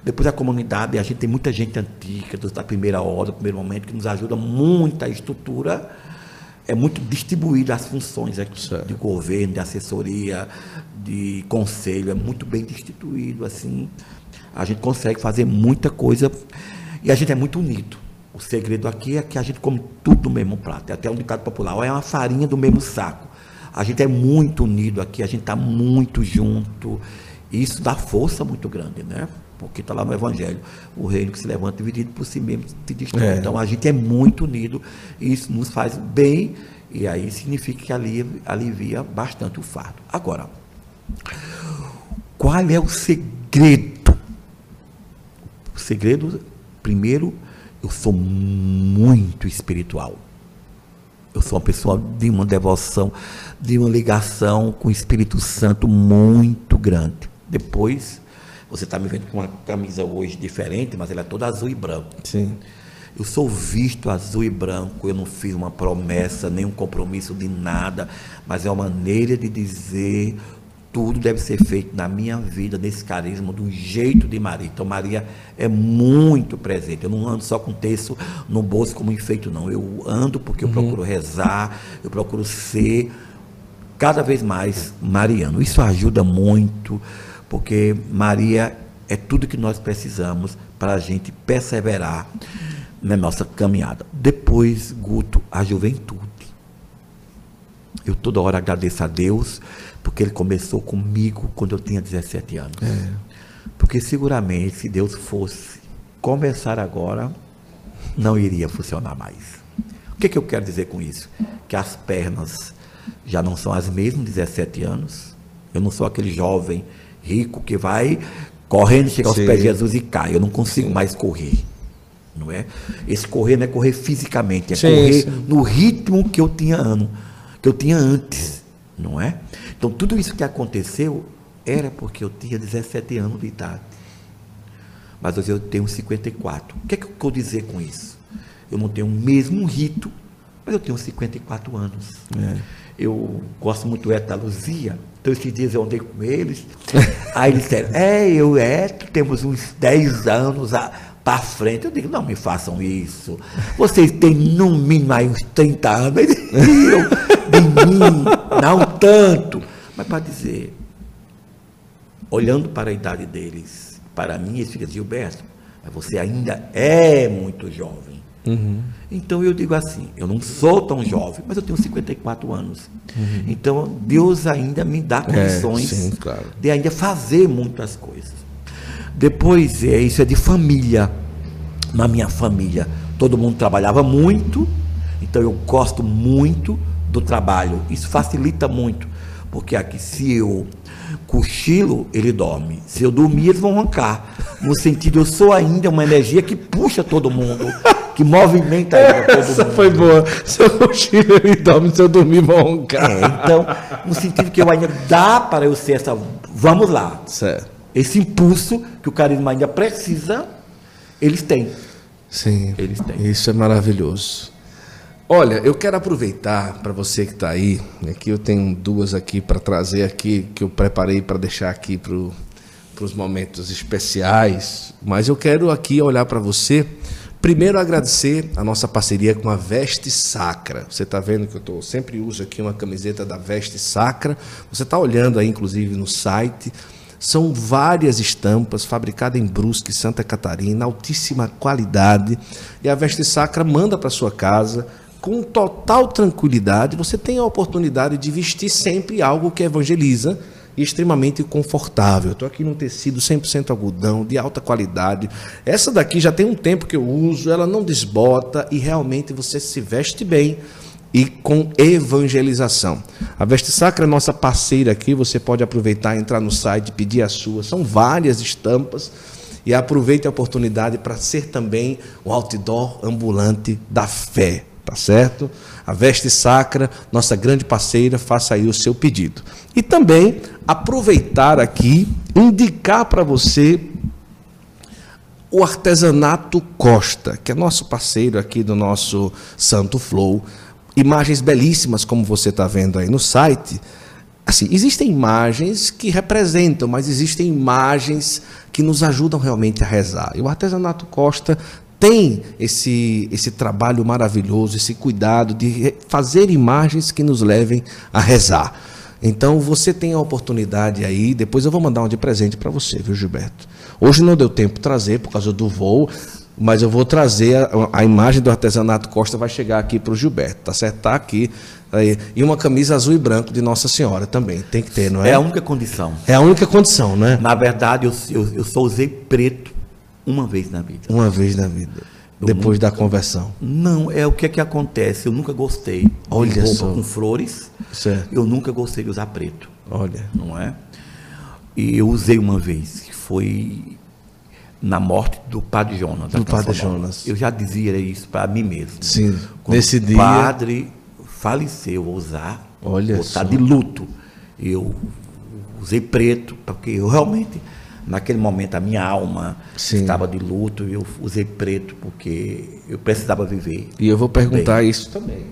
Depois a comunidade, a gente tem muita gente antiga, da primeira hora, do primeiro momento, que nos ajuda muito a estrutura. É muito distribuída as funções aqui, certo. de governo, de assessoria, de conselho, é muito bem distribuído assim a gente consegue fazer muita coisa e a gente é muito unido. O segredo aqui é que a gente come tudo do mesmo prato. É até um ditado popular, é uma farinha do mesmo saco. A gente é muito unido aqui, a gente está muito junto. E isso dá força muito grande, né? Porque está lá no Evangelho. O reino que se levanta dividido por si mesmo se destrói. É. Então a gente é muito unido e isso nos faz bem e aí significa que alivia, alivia bastante o fardo. Agora, qual é o segredo o segredo, primeiro, eu sou muito espiritual. Eu sou uma pessoa de uma devoção, de uma ligação com o Espírito Santo muito grande. Depois, você está me vendo com uma camisa hoje diferente, mas ela é toda azul e branco. Sim. Eu sou visto azul e branco, eu não fiz uma promessa, nem um compromisso de nada, mas é uma maneira de dizer tudo deve ser feito na minha vida, nesse carisma, do jeito de Maria. Então, Maria é muito presente. Eu não ando só com texto no bolso como enfeito, não. Eu ando porque eu uhum. procuro rezar, eu procuro ser cada vez mais mariano. Isso ajuda muito, porque Maria é tudo que nós precisamos para a gente perseverar na nossa caminhada. Depois, Guto, a juventude. Eu toda hora agradeço a Deus porque ele começou comigo quando eu tinha 17 anos. É. Porque seguramente, se Deus fosse começar agora, não iria funcionar mais. O que, que eu quero dizer com isso? Que as pernas já não são as mesmas, 17 anos. Eu não sou aquele jovem rico que vai correndo, chega aos pés de Jesus e cai. Eu não consigo sim. mais correr. Não é? Esse correr não é correr fisicamente, é sim, correr sim. no ritmo que eu tinha ano, que eu tinha antes, não é? Então, tudo isso que aconteceu era porque eu tinha 17 anos de idade. Mas hoje eu tenho 54. O que é que eu quero dizer com isso? Eu não tenho o mesmo rito Mas eu tenho 54 anos. É. Eu gosto muito do Eto da Luzia. Então, esses dias eu andei com eles. aí eles disseram, é, eu Eto temos uns 10 anos para frente. Eu digo, não me façam isso. Vocês têm no mínimo aí uns 30 anos. Eles riam de mim, não tanto. Mas para dizer, olhando para a idade deles, para mim, eles ficam, Gilberto, mas você ainda é muito jovem. Uhum. Então eu digo assim, eu não sou tão jovem, mas eu tenho 54 anos. Uhum. Então Deus ainda me dá condições é, sim, claro. de ainda fazer muitas coisas. Depois, é, isso é de família. Na minha família, todo mundo trabalhava muito, então eu gosto muito do trabalho. Isso facilita muito, porque aqui se eu cochilo, ele dorme. Se eu dormir, eles vão roncar. No sentido, eu sou ainda uma energia que puxa todo mundo, que movimenta todo Essa mundo. foi boa. Se eu cochilo, ele dorme. Se eu dormir, vão roncar. É, então, no sentido que eu ainda dá para eu ser essa. Vamos lá. Certo. Esse impulso que o carisma ainda precisa, eles têm. Sim. Eles têm. Isso é maravilhoso. Olha, eu quero aproveitar para você que está aí, aqui eu tenho duas aqui para trazer aqui, que eu preparei para deixar aqui para os momentos especiais, mas eu quero aqui olhar para você, primeiro agradecer a nossa parceria com a Veste Sacra. Você está vendo que eu tô, sempre uso aqui uma camiseta da Veste Sacra, você está olhando aí inclusive no site, são várias estampas fabricadas em Brusque, Santa Catarina, altíssima qualidade, e a Veste Sacra manda para sua casa, com total tranquilidade, você tem a oportunidade de vestir sempre algo que evangeliza e extremamente confortável. Estou aqui num tecido 100% algodão, de alta qualidade. Essa daqui já tem um tempo que eu uso, ela não desbota e realmente você se veste bem e com evangelização. A Veste Sacra é nossa parceira aqui, você pode aproveitar, entrar no site, pedir a sua. São várias estampas e aproveite a oportunidade para ser também o outdoor ambulante da fé tá certo? A Veste Sacra, nossa grande parceira, faça aí o seu pedido. E também aproveitar aqui, indicar para você o artesanato Costa, que é nosso parceiro aqui do nosso Santo Flow. Imagens belíssimas, como você está vendo aí no site. Assim, existem imagens que representam, mas existem imagens que nos ajudam realmente a rezar. E o artesanato Costa tem esse, esse trabalho maravilhoso, esse cuidado de fazer imagens que nos levem a rezar. Então você tem a oportunidade aí, depois eu vou mandar um de presente para você, viu, Gilberto? Hoje não deu tempo de trazer por causa do voo, mas eu vou trazer a, a imagem do artesanato Costa vai chegar aqui para o Gilberto, tá certo? Tá aqui. Aí. E uma camisa azul e branco de Nossa Senhora também, tem que ter, não é? É a única condição. É a única condição, né? Na verdade, eu, eu, eu só usei preto uma vez na vida. Uma vez na vida. Eu depois nunca, da conversão. Não, é o que é que acontece. Eu nunca gostei Olha de roupa só. com flores. Certo. Eu nunca gostei de usar preto. Olha. Não é? E eu usei uma vez, que foi na morte do Padre Jonas. Do Padre Jonas. Eu já dizia isso para mim mesmo. Sim. Quando Nesse dia. O padre faleceu, vou usar. Olha vou estar de luto. Eu usei preto, porque eu realmente Naquele momento, a minha alma Sim. estava de luto e eu usei preto porque eu precisava viver. E eu vou perguntar bem. isso também,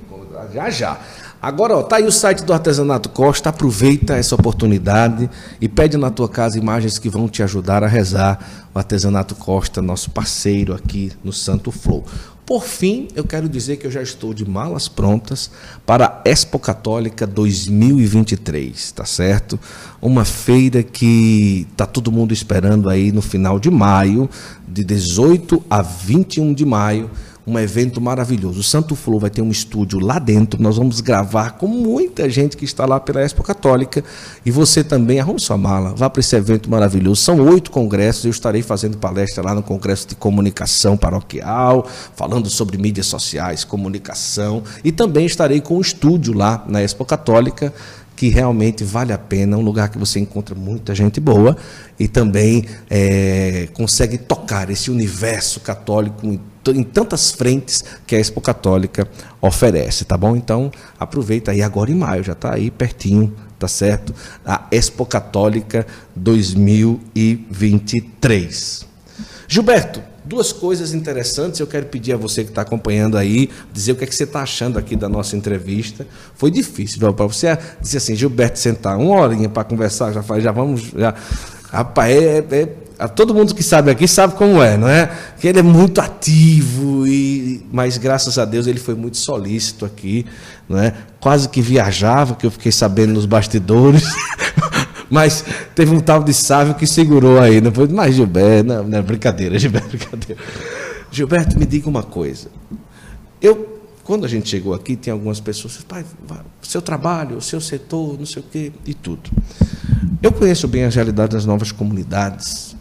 já já. Agora, ó, tá aí o site do Artesanato Costa, aproveita essa oportunidade e pede na tua casa imagens que vão te ajudar a rezar. O Artesanato Costa, nosso parceiro aqui no Santo Flow. Por fim, eu quero dizer que eu já estou de malas prontas para a Expo Católica 2023, tá certo? Uma feira que tá todo mundo esperando aí no final de maio, de 18 a 21 de maio um evento maravilhoso. O Santo Flow vai ter um estúdio lá dentro. Nós vamos gravar com muita gente que está lá pela Expo Católica. E você também, arrume sua mala, vá para esse evento maravilhoso. São oito congressos. Eu estarei fazendo palestra lá no Congresso de Comunicação Paroquial, falando sobre mídias sociais, comunicação. E também estarei com um estúdio lá na Expo Católica que realmente vale a pena, um lugar que você encontra muita gente boa e também é, consegue tocar esse universo católico em, em, tantas frentes que a Expo Católica oferece, tá bom? Então aproveita aí agora em maio, já está aí pertinho, tá certo? A Expo Católica 2023. Gilberto, duas coisas interessantes. Eu quero pedir a você que está acompanhando aí, dizer o que, é que você está achando aqui da nossa entrevista. Foi difícil, para você dizer assim, Gilberto, sentar uma horinha para conversar, já, já vamos. Já... Rapaz, é, é, todo mundo que sabe aqui sabe como é, não é? Que ele é muito ativo, e, mas graças a Deus ele foi muito solícito aqui, não é? Quase que viajava, que eu fiquei sabendo nos bastidores. Mas teve um tal de Sávio que segurou aí. Depois, mas Gilberto, não, não é brincadeira, Gilberto, brincadeira. Gilberto, me diga uma coisa. Eu, quando a gente chegou aqui, tem algumas pessoas, pai, seu trabalho, o seu setor, não sei o quê, e tudo. Eu conheço bem as realidades das novas comunidades.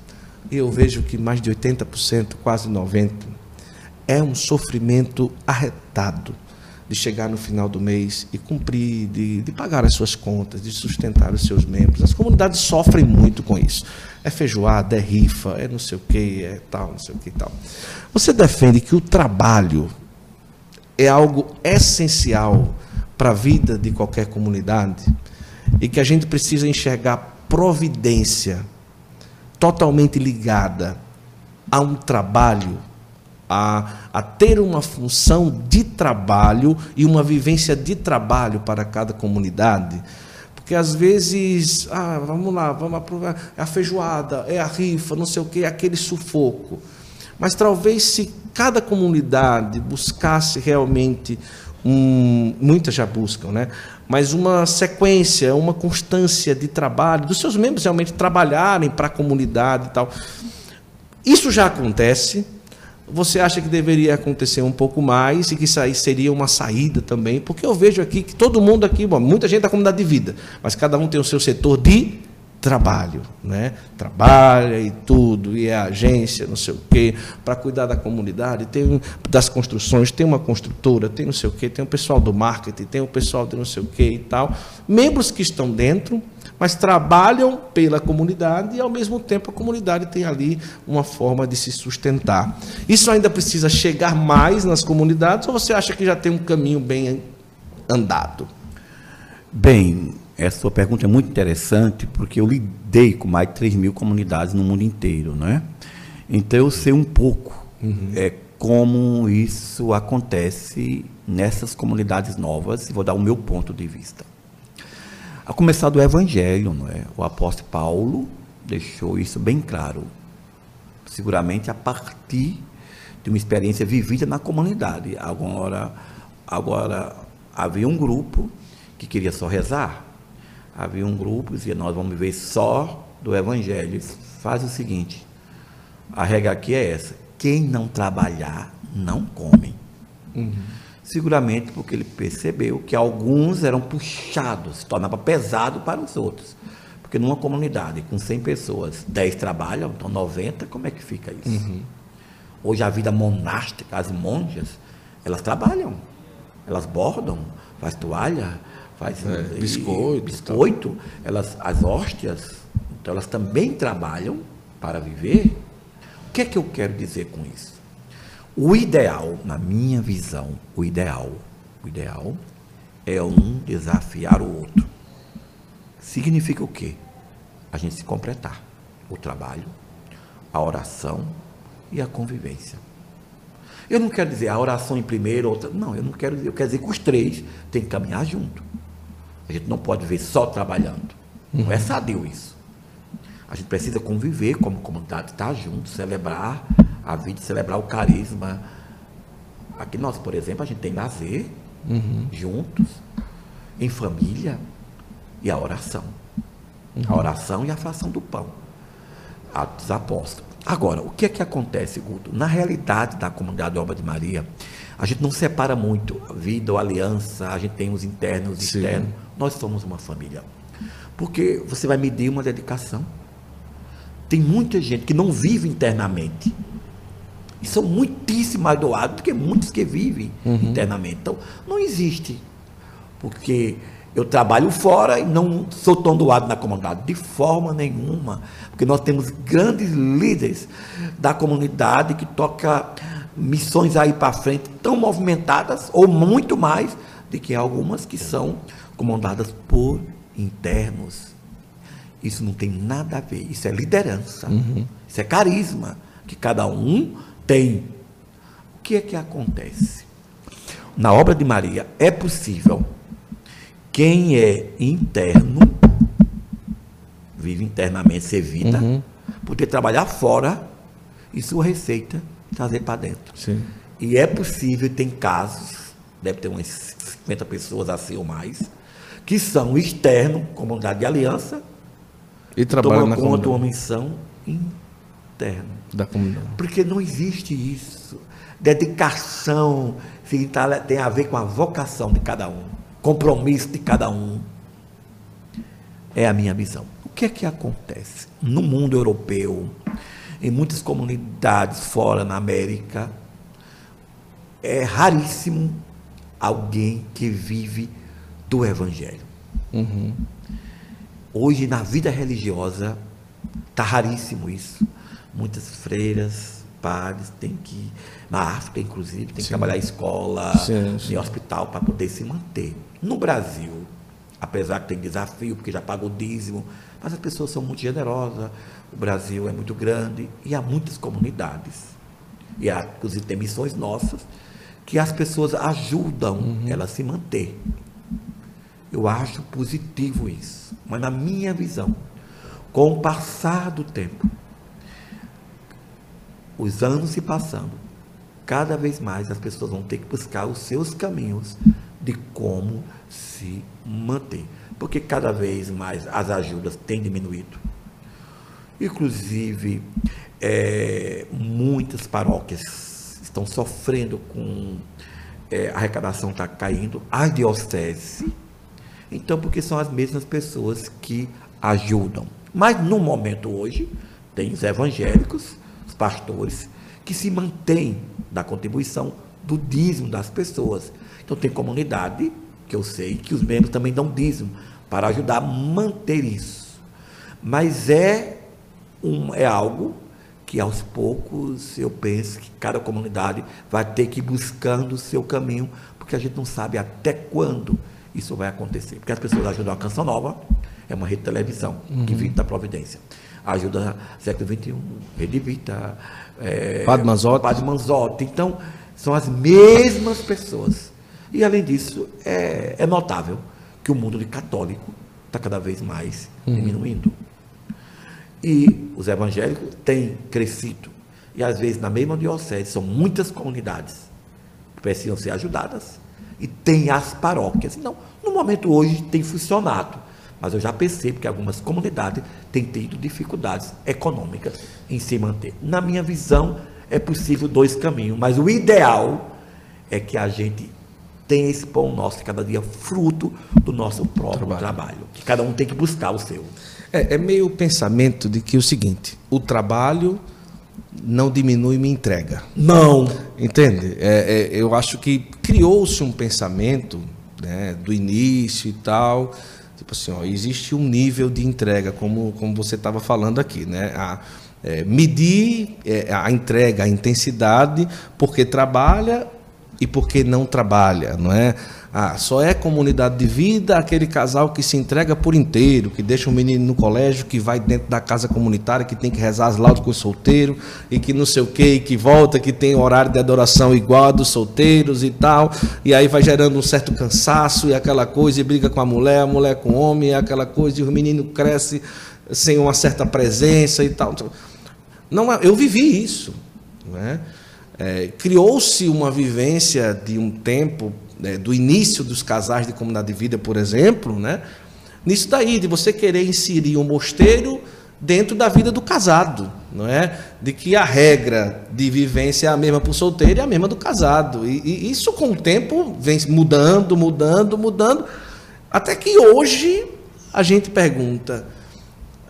E eu vejo que mais de 80%, quase 90%, é um sofrimento arretado de chegar no final do mês e cumprir, de, de pagar as suas contas, de sustentar os seus membros. As comunidades sofrem muito com isso. É feijoada, é rifa, é não sei o que, é tal, não sei o que e tal. Você defende que o trabalho é algo essencial para a vida de qualquer comunidade e que a gente precisa enxergar providência totalmente ligada a um trabalho a, a ter uma função de trabalho e uma vivência de trabalho para cada comunidade. Porque às vezes, ah, vamos lá, vamos aprovar, é a feijoada, é a rifa, não sei o que, é aquele sufoco. Mas talvez se cada comunidade buscasse realmente um, muitas já buscam, né? Mas uma sequência, uma constância de trabalho, dos seus membros realmente trabalharem para a comunidade e tal. Isso já acontece, você acha que deveria acontecer um pouco mais e que isso aí seria uma saída também? Porque eu vejo aqui que todo mundo aqui, bom, muita gente da comunidade de vida, mas cada um tem o seu setor de trabalho, né? Trabalha e tudo, e é agência, não sei o quê, para cuidar da comunidade, tem das construções, tem uma construtora, tem não sei o quê, tem o pessoal do marketing, tem o pessoal de não sei o quê e tal. Membros que estão dentro, mas trabalham pela comunidade e, ao mesmo tempo, a comunidade tem ali uma forma de se sustentar. Isso ainda precisa chegar mais nas comunidades ou você acha que já tem um caminho bem andado? Bem, essa sua pergunta é muito interessante porque eu lidei com mais de 3 mil comunidades no mundo inteiro, né? Então eu sei um pouco uhum. é, como isso acontece nessas comunidades novas e vou dar o meu ponto de vista. A começar do Evangelho, não é? O apóstolo Paulo deixou isso bem claro. Seguramente a partir de uma experiência vivida na comunidade. Agora, agora havia um grupo que queria só rezar. Havia um grupo que dizia, nós vamos viver só do Evangelho. Faz o seguinte, a regra aqui é essa, quem não trabalhar, não come. Uhum seguramente porque ele percebeu que alguns eram puxados, se tornava pesado para os outros. Porque numa comunidade com 100 pessoas, 10 trabalham, então 90, como é que fica isso? Uhum. Hoje a vida monástica, as monjas, elas trabalham, elas bordam, faz toalha, faz é, biscoito, biscoito elas, as hóstias, então elas também trabalham para viver. O que é que eu quero dizer com isso? O ideal, na minha visão, o ideal, o ideal é um desafiar o outro. Significa o quê? A gente se completar. O trabalho, a oração e a convivência. Eu não quero dizer a oração em primeiro, outra. Não, eu não quero dizer. Eu quero dizer que os três têm que caminhar junto. A gente não pode ver só trabalhando. Uhum. Não é sadio isso. A gente precisa conviver como comunidade, estar junto, celebrar a vida, celebrar o carisma. Aqui nós, por exemplo, a gente tem lazer uhum. juntos, em família, e a oração. Uhum. A oração e a fração do pão. Atos apóstolos. Agora, o que é que acontece, Guto? Na realidade da comunidade Obra de Maria, a gente não separa muito vida ou aliança, a gente tem os internos e os externos. Nós somos uma família. Porque você vai medir uma dedicação. Tem muita gente que não vive internamente e são muitíssimo mais doados do que muitos que vivem uhum. internamente. Então, não existe. Porque eu trabalho fora e não sou tão doado na comunidade, de forma nenhuma. Porque nós temos grandes líderes da comunidade que tocam missões aí para frente tão movimentadas, ou muito mais, do que algumas que são comandadas por internos. Isso não tem nada a ver. Isso é liderança. Uhum. Isso é carisma. Que cada um Tem. O que é que acontece? Na obra de Maria, é possível quem é interno, vive internamente, se evita, uhum. poder trabalhar fora e sua receita trazer para dentro. Sim. E é possível, tem casos, deve ter umas 50 pessoas assim ou mais, que são externos, comunidade de aliança, e trabalham na conta uma missão interna. Da comunidade. Porque não existe isso. Dedicação tem a ver com a vocação de cada um, compromisso de cada um. É a minha visão. O que é que acontece? No mundo europeu, em muitas comunidades fora na América, é raríssimo alguém que vive do Evangelho. Uhum. Hoje, na vida religiosa, está raríssimo isso. Muitas freiras, padres, têm que, na África, inclusive, tem que trabalhar em escola, sim, sim. em hospital, para poder se manter. No Brasil, apesar que tem desafio, porque já paga o dízimo, mas as pessoas são muito generosas, o Brasil é muito grande e há muitas comunidades. E há, inclusive, tem missões nossas que as pessoas ajudam uhum. ela a se manter. Eu acho positivo isso. Mas na minha visão, com o passar do tempo, os anos se passando, cada vez mais as pessoas vão ter que buscar os seus caminhos de como se manter. Porque cada vez mais as ajudas têm diminuído. Inclusive, é, muitas paróquias estão sofrendo com é, a arrecadação está caindo, as dioceses então, porque são as mesmas pessoas que ajudam. Mas no momento hoje, tem os evangélicos, os pastores, que se mantêm da contribuição do dízimo das pessoas. Então tem comunidade, que eu sei, que os membros também dão dízimo, para ajudar a manter isso. Mas é, um, é algo que aos poucos eu penso que cada comunidade vai ter que ir buscando o seu caminho, porque a gente não sabe até quando isso vai acontecer. Porque as pessoas ajudam a Canção Nova, é uma rede de televisão uhum. que vive da Providência. Ajuda século XXI, Rede Vita, é, Padre Manzotti. Padre Manzotti. Então, são as mesmas pessoas. E, além disso, é, é notável que o mundo de católico está cada vez mais uhum. diminuindo. E os evangélicos têm crescido. E, às vezes, na mesma diocese, são muitas comunidades que precisam ser ajudadas e tem as paróquias. Não, no momento hoje tem funcionado, mas eu já percebo que algumas comunidades têm tido dificuldades econômicas em se manter. Na minha visão, é possível dois caminhos, mas o ideal é que a gente tenha esse pão nosso cada dia fruto do nosso próprio trabalho. trabalho que cada um tem que buscar o seu. É, é meio pensamento de que é o seguinte: o trabalho não diminui minha entrega. Não. Entende? É, é, eu acho que criou-se um pensamento né, do início e tal. Tipo assim, ó, existe um nível de entrega, como, como você estava falando aqui, né? A, é, medir é, a entrega, a intensidade, porque trabalha e porque não trabalha, não é? Ah, só é comunidade de vida aquele casal que se entrega por inteiro, que deixa o menino no colégio, que vai dentro da casa comunitária, que tem que rezar as laudas com o solteiro, e que não sei o que, que volta, que tem horário de adoração igual a dos solteiros e tal, e aí vai gerando um certo cansaço e aquela coisa, e briga com a mulher, a mulher com o homem, e aquela coisa, e o menino cresce sem uma certa presença e tal. Não, eu vivi isso. Né? É, Criou-se uma vivência de um tempo né, do início dos casais de comunidade de vida, por exemplo, né, nisso daí, de você querer inserir um mosteiro dentro da vida do casado, não é? De que a regra de vivência é a mesma para o solteiro e a mesma do casado. E, e, isso com o tempo vem mudando, mudando, mudando, até que hoje a gente pergunta.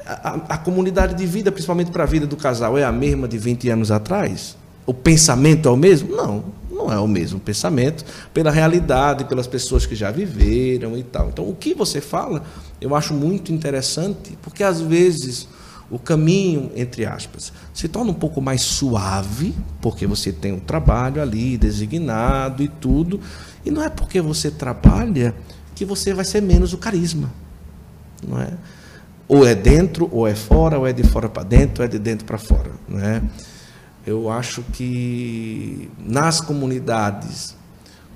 A, a comunidade de vida, principalmente para a vida do casal, é a mesma de 20 anos atrás? O pensamento é o mesmo? Não não é o mesmo pensamento, pela realidade, pelas pessoas que já viveram e tal. Então, o que você fala, eu acho muito interessante, porque às vezes o caminho, entre aspas, se torna um pouco mais suave, porque você tem um trabalho ali designado e tudo, e não é porque você trabalha que você vai ser menos o carisma, não é? Ou é dentro, ou é fora, ou é de fora para dentro, ou é de dentro para fora, não é? Eu acho que nas comunidades,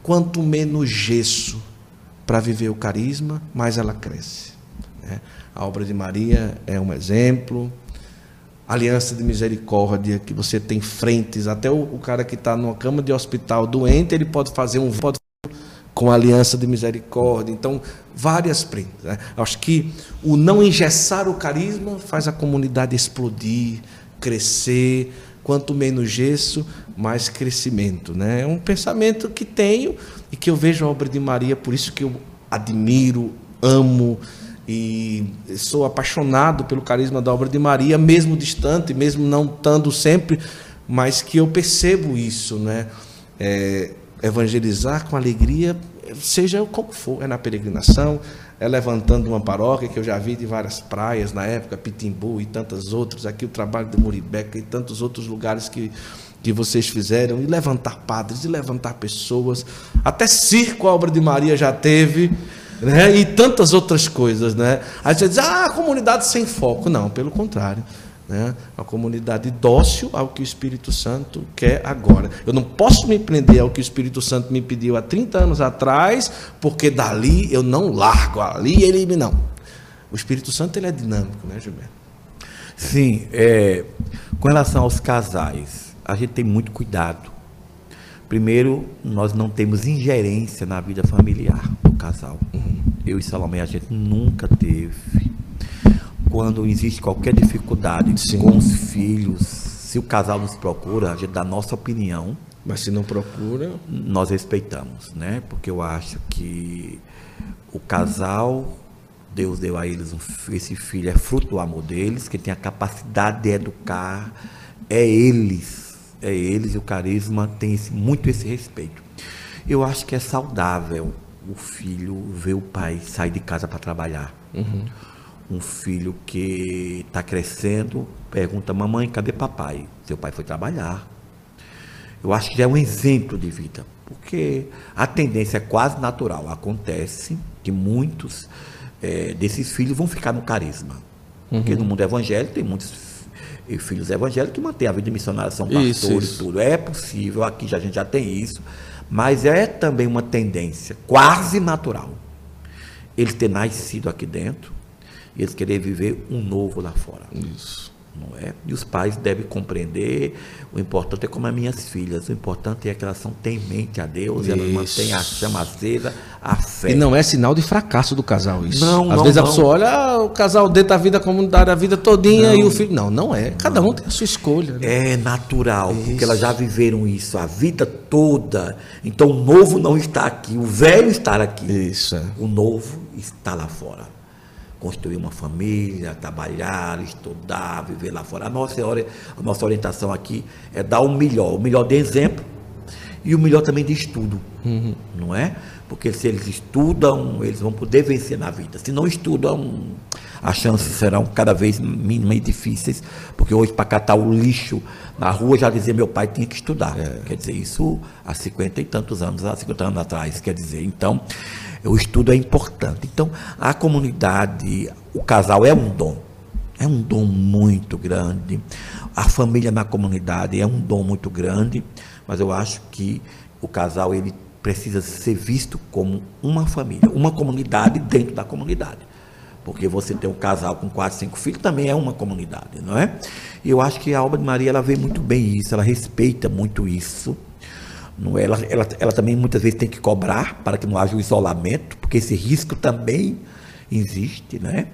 quanto menos gesso para viver o carisma, mais ela cresce. Né? A obra de Maria é um exemplo. Aliança de misericórdia, que você tem frentes, até o, o cara que está numa cama de hospital doente, ele pode fazer um voto com a aliança de misericórdia. Então, várias frentes. Né? Acho que o não engessar o carisma faz a comunidade explodir, crescer. Quanto menos gesso, mais crescimento. Né? É um pensamento que tenho e que eu vejo a obra de Maria, por isso que eu admiro, amo e sou apaixonado pelo carisma da obra de Maria, mesmo distante, mesmo não estando sempre, mas que eu percebo isso, né? É, evangelizar com alegria, seja como for, é na peregrinação, é levantando uma paróquia que eu já vi de várias praias na época, Pitimbu e tantas outras, aqui o trabalho de Muribeca e tantos outros lugares que, que vocês fizeram, e levantar padres, e levantar pessoas, até circo a obra de Maria já teve, né? e tantas outras coisas. Né? Aí você diz, ah, comunidade sem foco. Não, pelo contrário. Né? A comunidade dócil ao que o Espírito Santo quer agora. Eu não posso me prender ao que o Espírito Santo me pediu há 30 anos atrás, porque dali eu não largo, ali ele me não. O Espírito Santo ele é dinâmico, né, Gilberto? Sim, é, com relação aos casais, a gente tem muito cuidado. Primeiro, nós não temos ingerência na vida familiar do casal. Uhum. Eu e Salomé, a gente nunca teve quando existe qualquer dificuldade Sim. com os filhos, se o casal nos procura, a gente dá a nossa opinião. Mas se não procura. Nós respeitamos, né? Porque eu acho que o casal, Deus deu a eles um, esse filho, é fruto do amor deles, que tem a capacidade de educar, é eles, é eles e o carisma tem esse, muito esse respeito. Eu acho que é saudável o filho ver o pai sair de casa para trabalhar. Uhum um filho que está crescendo, pergunta, mamãe, cadê papai? Seu pai foi trabalhar. Eu acho que é um exemplo de vida, porque a tendência é quase natural. Acontece que muitos é, desses filhos vão ficar no carisma. Uhum. Porque no mundo evangélico tem muitos filhos evangélicos que mantêm a vida missionária, são pastores e tudo. É possível, aqui já, a gente já tem isso, mas é também uma tendência quase natural. Eles ter nascido aqui dentro, e eles querem viver um novo lá fora. Isso. Não é? E os pais devem compreender. O importante é como as minhas filhas. O importante é que elas são temente a Deus, elas mantêm a chama acesa, a fé. E não é sinal de fracasso do casal isso. Não, Às não, vezes não. a pessoa olha, ah, o casal deita a vida comunidade a vida todinha não, e o filho. Não, não é. Cada um tem a sua escolha. Né? É natural, isso. porque elas já viveram isso a vida toda. Então o novo não está aqui, o velho está aqui. Isso. É. O novo está lá fora construir uma família, trabalhar, estudar, viver lá fora. A nossa, a nossa orientação aqui é dar o melhor, o melhor de exemplo e o melhor também de estudo, uhum. não é? Porque se eles estudam, eles vão poder vencer na vida. Se não estudam, as chances serão cada vez mínimas e difíceis, porque hoje para catar o lixo na rua já dizia meu pai tinha que estudar. É. Quer dizer, isso há cinquenta e tantos anos, há 50 anos atrás, quer dizer. Então, o estudo é importante. Então, a comunidade, o casal é um dom. É um dom muito grande. A família na comunidade é um dom muito grande, mas eu acho que o casal ele precisa ser visto como uma família, uma comunidade dentro da comunidade. Porque você tem um casal com quatro, cinco filhos também é uma comunidade, não é? E eu acho que a obra de Maria ela vê muito bem isso, ela respeita muito isso. Não, é? ela, ela, ela também muitas vezes tem que cobrar para que não haja o isolamento, porque esse risco também existe, né?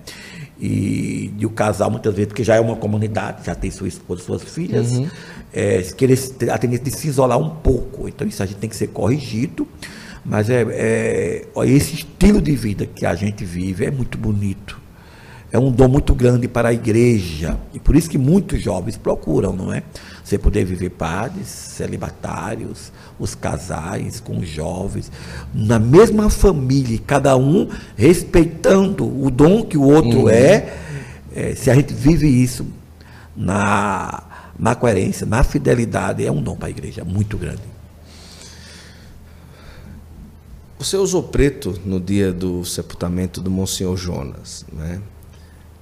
E, e o casal, muitas vezes, porque já é uma comunidade, já tem sua esposa, suas filhas, uhum. é, querer a tendência de se isolar um pouco. Então, isso a gente tem que ser corrigido. Mas é, é, esse estilo de vida que a gente vive é muito bonito é um dom muito grande para a igreja. E por isso que muitos jovens procuram, não é? Você poder viver padres, celibatários, os casais com os jovens, na mesma família, cada um respeitando o dom que o outro uhum. é, é. Se a gente vive isso na, na coerência, na fidelidade, é um dom para a igreja muito grande. Você usou preto no dia do sepultamento do Monsenhor Jonas, né?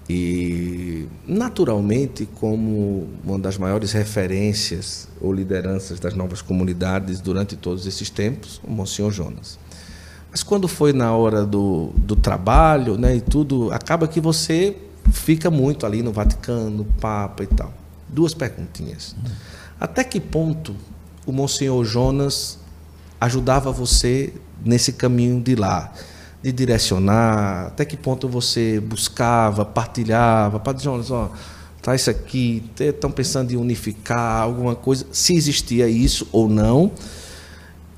E, naturalmente, como uma das maiores referências ou lideranças das novas comunidades durante todos esses tempos, o Monsenhor Jonas. Mas quando foi na hora do, do trabalho né, e tudo, acaba que você fica muito ali no Vaticano, Papa e tal. Duas perguntinhas. Até que ponto o Monsenhor Jonas ajudava você nesse caminho de lá? De direcionar, até que ponto você buscava, partilhava, Padre Jonas, ó, tá isso aqui, estão pensando em unificar alguma coisa, se existia isso ou não,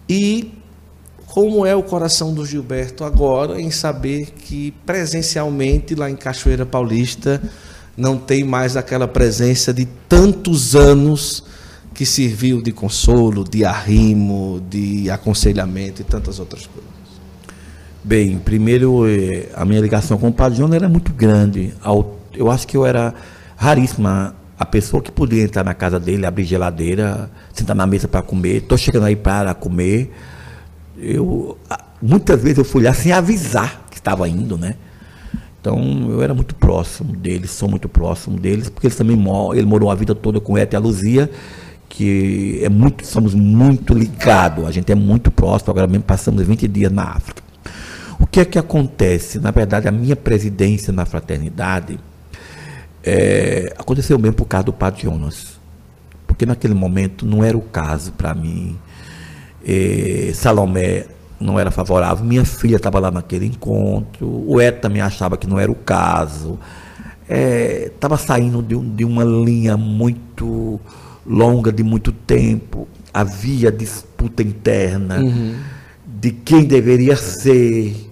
e como é o coração do Gilberto agora em saber que presencialmente lá em Cachoeira Paulista não tem mais aquela presença de tantos anos que serviu de consolo, de arrimo, de aconselhamento e tantas outras coisas. Bem, primeiro, eh, a minha ligação com o Padre Jonas era muito grande. Eu acho que eu era raríssima a pessoa que podia entrar na casa dele, abrir geladeira, sentar na mesa para comer. Estou chegando aí para comer. Eu, muitas vezes eu fui lá sem avisar que estava indo, né? Então eu era muito próximo deles, sou muito próximo deles, porque eles também moram, ele morou a vida toda com Eta e a Luzia, que é muito, somos muito ligados, a gente é muito próximo, agora mesmo passamos 20 dias na África. O que é que acontece? Na verdade, a minha presidência na fraternidade é, aconteceu mesmo por causa do Padre Jonas. Porque naquele momento não era o caso para mim. É, Salomé não era favorável, minha filha estava lá naquele encontro, o Ed também achava que não era o caso. Estava é, saindo de, de uma linha muito longa, de muito tempo. Havia disputa interna uhum. de quem deveria ser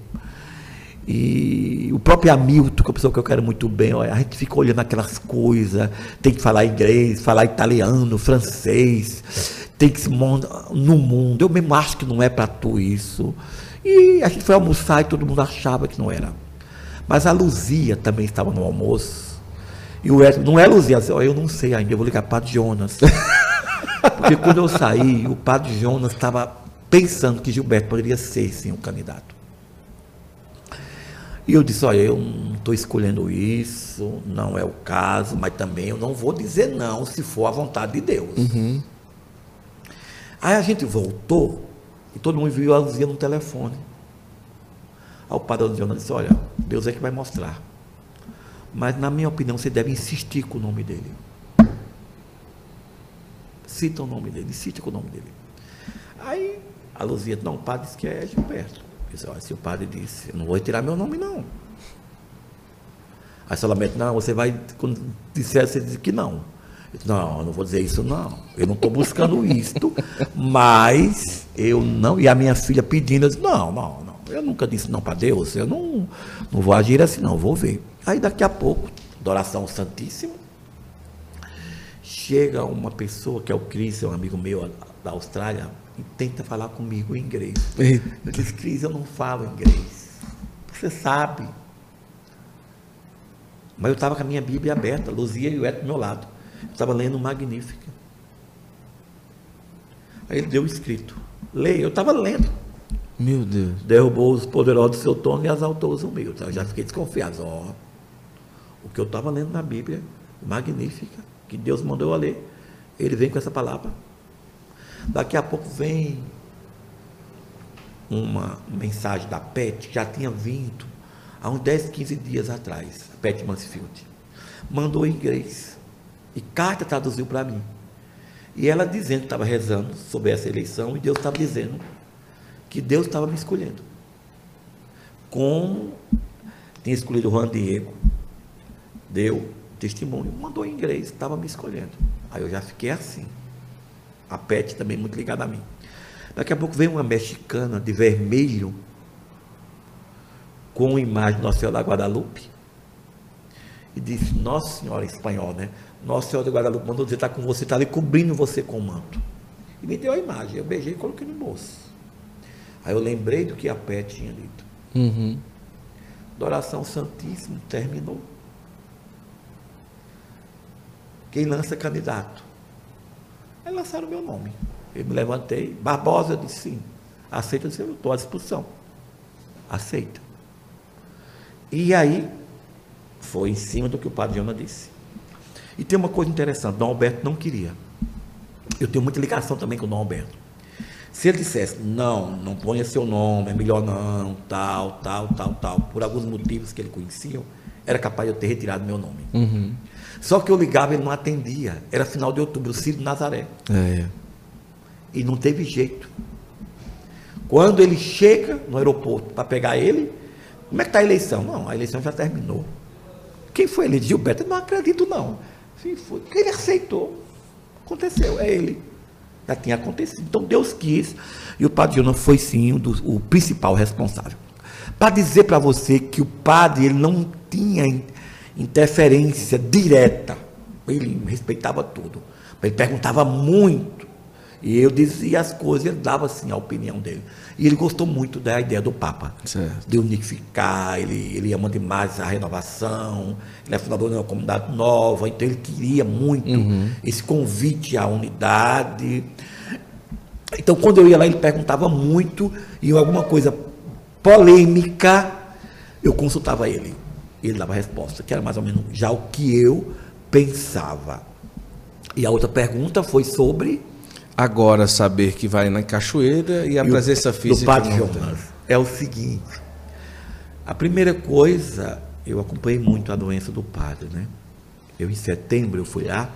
e o próprio Hamilton, que é uma pessoa que eu quero muito bem, a gente fica olhando aquelas coisas, tem que falar inglês, falar italiano, francês, tem que se no mundo. Eu mesmo acho que não é para tu isso. E a gente foi almoçar e todo mundo achava que não era. Mas a Luzia também estava no almoço. E o Edson, não é Luzia, eu não sei ainda, eu vou ligar para o Padre Jonas. Porque quando eu saí, o Padre Jonas estava pensando que Gilberto poderia ser sim o candidato. E eu disse, olha, eu não estou escolhendo isso, não é o caso, mas também eu não vou dizer não se for a vontade de Deus. Uhum. Aí a gente voltou e todo mundo viu a Luzia no telefone. Aí o padre Adriano disse, olha, Deus é que vai mostrar. Mas na minha opinião, você deve insistir com o nome dele. Cita o nome dele, insiste com o nome dele. Aí a Luzia, não, o padre disse que é Gilberto. Se o padre disse, eu não vou tirar meu nome, não. Aí Salamete, não, você vai, quando disser, você diz que não. Disse, não, eu não vou dizer isso, não. Eu não estou buscando isto, mas eu não. E a minha filha pedindo, eu disse, não, não, não. Eu nunca disse não para Deus, eu não, não vou agir assim, não, vou ver. Aí daqui a pouco, adoração santíssima, chega uma pessoa, que é o Cris, é um amigo meu da Austrália, e tenta falar comigo em inglês. Eu disse, Cris, eu não falo inglês. Você sabe. Mas eu estava com a minha Bíblia aberta, Luzia e o Eto do meu lado. Eu estava lendo Magnífica. Aí ele deu escrito. Leia, eu estava lendo. Meu Deus. Derrubou os poderosos do seu trono e exaltou os humildes. Eu já fiquei desconfiado. Ó, o que eu estava lendo na Bíblia, Magnífica, que Deus mandou eu ler, ele vem com essa palavra. Daqui a pouco vem uma mensagem da PET, que já tinha vindo há uns 10, 15 dias atrás, PET Mansfield. Mandou em inglês. E carta traduziu para mim. E ela dizendo que estava rezando sobre essa eleição e Deus estava dizendo que Deus estava me escolhendo. Como tinha escolhido o Juan Diego, deu testemunho, mandou em inglês, estava me escolhendo. Aí eu já fiquei assim. A Pet também muito ligada a mim. Daqui a pouco vem uma mexicana de vermelho com a imagem de Nossa Senhora da Guadalupe e disse, Nossa Senhora, em espanhol, né? Nossa Senhora da Guadalupe mandou dizer, está com você, está ali cobrindo você com o manto. E me deu a imagem, eu beijei e coloquei no bolso. Aí eu lembrei do que a Pet tinha dito. Uhum. Adoração Santíssima terminou. Quem lança candidato? Aí lançaram o meu nome. Eu me levantei, Barbosa, eu disse sim. Aceita, eu disse, eu estou à disposição. Aceita. E aí Foi em cima do que o padre Jonas disse. E tem uma coisa interessante, Dom Alberto não queria. Eu tenho muita ligação também com o Dom Alberto. Se ele dissesse, não, não ponha seu nome, é melhor não, tal, tal, tal, tal, por alguns motivos que ele conhecia, era capaz de eu ter retirado meu nome. Uhum. Só que eu ligava, ele não atendia. Era final de outubro, o Ciro Nazaré. É. E não teve jeito. Quando ele chega no aeroporto para pegar ele, como é que está a eleição? Não, a eleição já terminou. Quem foi ele? Gilberto? Não acredito, não. Sim, foi. Ele aceitou. Aconteceu, é ele. Já tinha acontecido. Então Deus quis. E o padre Jonas foi sim o, do, o principal responsável. Para dizer para você que o padre ele não tinha interferência direta. Ele respeitava tudo. Ele perguntava muito. E eu dizia as coisas, ele dava assim a opinião dele. E ele gostou muito da ideia do Papa, Certo. de unificar, ele, ele ama demais a renovação, ele é fundador de uma comunidade nova, então ele queria muito esse convite à unidade. Então, quando eu ia lá, ele perguntava muito, e alguma coisa polêmica, eu consultava ele. E ele dava a resposta, que era mais ou menos já o que eu pensava. E a outra pergunta foi sobre Agora saber que vai na cachoeira e a e o- presença do física. Padre não tem. Jonas. É o seguinte. A primeira coisa, eu acompanhei muito a doença do padre, né? Eu em setembro eu fui lá.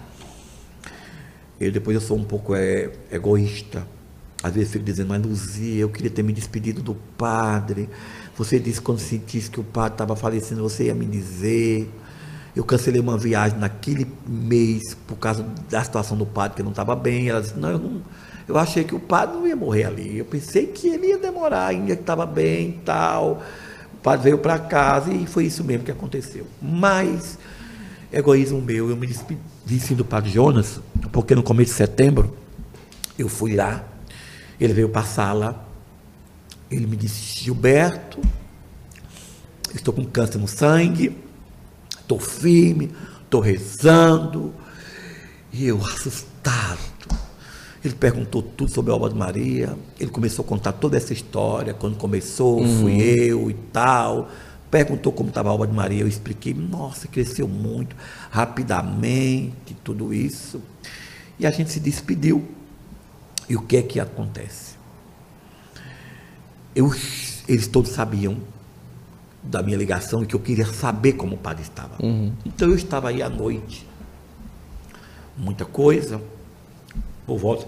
Eu depois eu sou um pouco é, egoísta. Às vezes fico dizendo, mas Luzia, eu queria ter me despedido do padre. Você disse quando sentisse que o padre estava falecendo, você ia me dizer. Eu cancelei uma viagem naquele mês por causa da situação do padre, que não estava bem. Ela disse, não, eu não. Eu achei que o padre não ia morrer ali. Eu pensei que ele ia demorar ainda, que estava bem e tal. O padre veio para casa e foi isso mesmo que aconteceu. Mas, egoísmo meu, eu me despedi do padre Jonas, porque no começo de setembro eu fui lá, ele veio para a sala, ele me disse, Gilberto, estou com câncer no sangue, estou firme, estou rezando, e eu assustado. Ele perguntou tudo sobre a obra de Maria, ele começou a contar toda essa história, quando começou, fui eu e tal. Perguntou como estava a obra de Maria, eu expliquei, nossa, cresceu muito, rapidamente, tudo isso. E a gente se despediu. E o que é que acontece? Eu, eles todos sabiam da minha ligação e que eu queria saber como o padre estava. Então eu estava aí à noite, muita coisa, por volta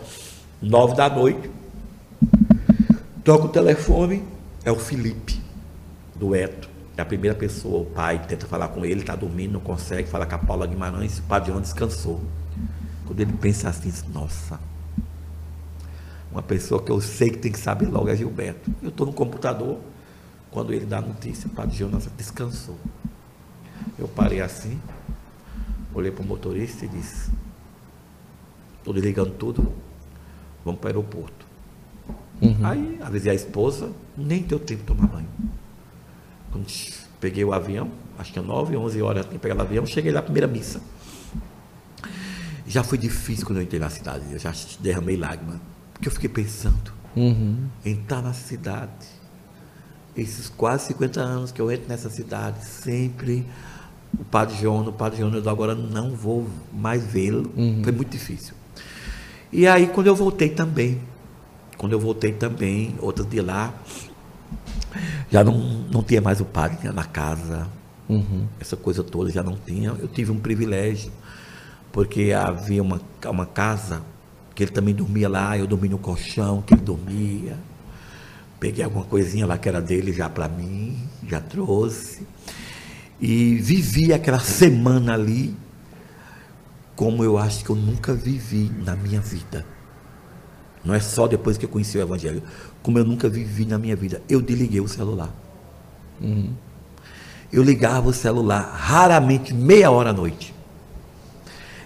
nove da noite, toca o telefone, é o Felipe, do Eto, é a primeira pessoa, o pai tenta falar com ele, está dormindo, não consegue, fala com a Paula Guimarães, o padre João descansou. Quando ele pensa assim, nossa, uma pessoa que eu sei que tem que saber logo é Gilberto. Eu estou no computador, quando ele dá a notícia, o padre Jonas descansou. Eu parei assim, olhei para o motorista e disse, estou desligando tudo, vamos para o aeroporto. Aí avisei a esposa, nem deu tempo de tomar banho. Quando peguei o avião, acho que é 9, 11 horas tinha pegado o avião, cheguei lá, primeira missa. Já foi difícil quando eu entrei na cidade, eu já derramei lágrimas, porque eu fiquei pensando, Uhum. entrar na cidade, esses quase 50 anos que eu entro nessa cidade, sempre o Padre João, o Padre João, eu agora não vou mais vê-lo, foi muito difícil. E aí, quando eu voltei também, quando eu voltei também, outro dia lá, já não, não tinha mais o padre na casa, essa coisa toda já não tinha. Eu tive um privilégio, porque havia uma, uma casa que ele também dormia lá, eu dormia no colchão que ele dormia. Peguei alguma coisinha lá que era dele já para mim, já trouxe. E vivi aquela semana ali como eu acho que eu nunca vivi na minha vida. Não é só depois que eu conheci o Evangelho, como eu nunca vivi na minha vida. Eu desliguei o celular. Eu ligava o celular raramente meia hora à noite.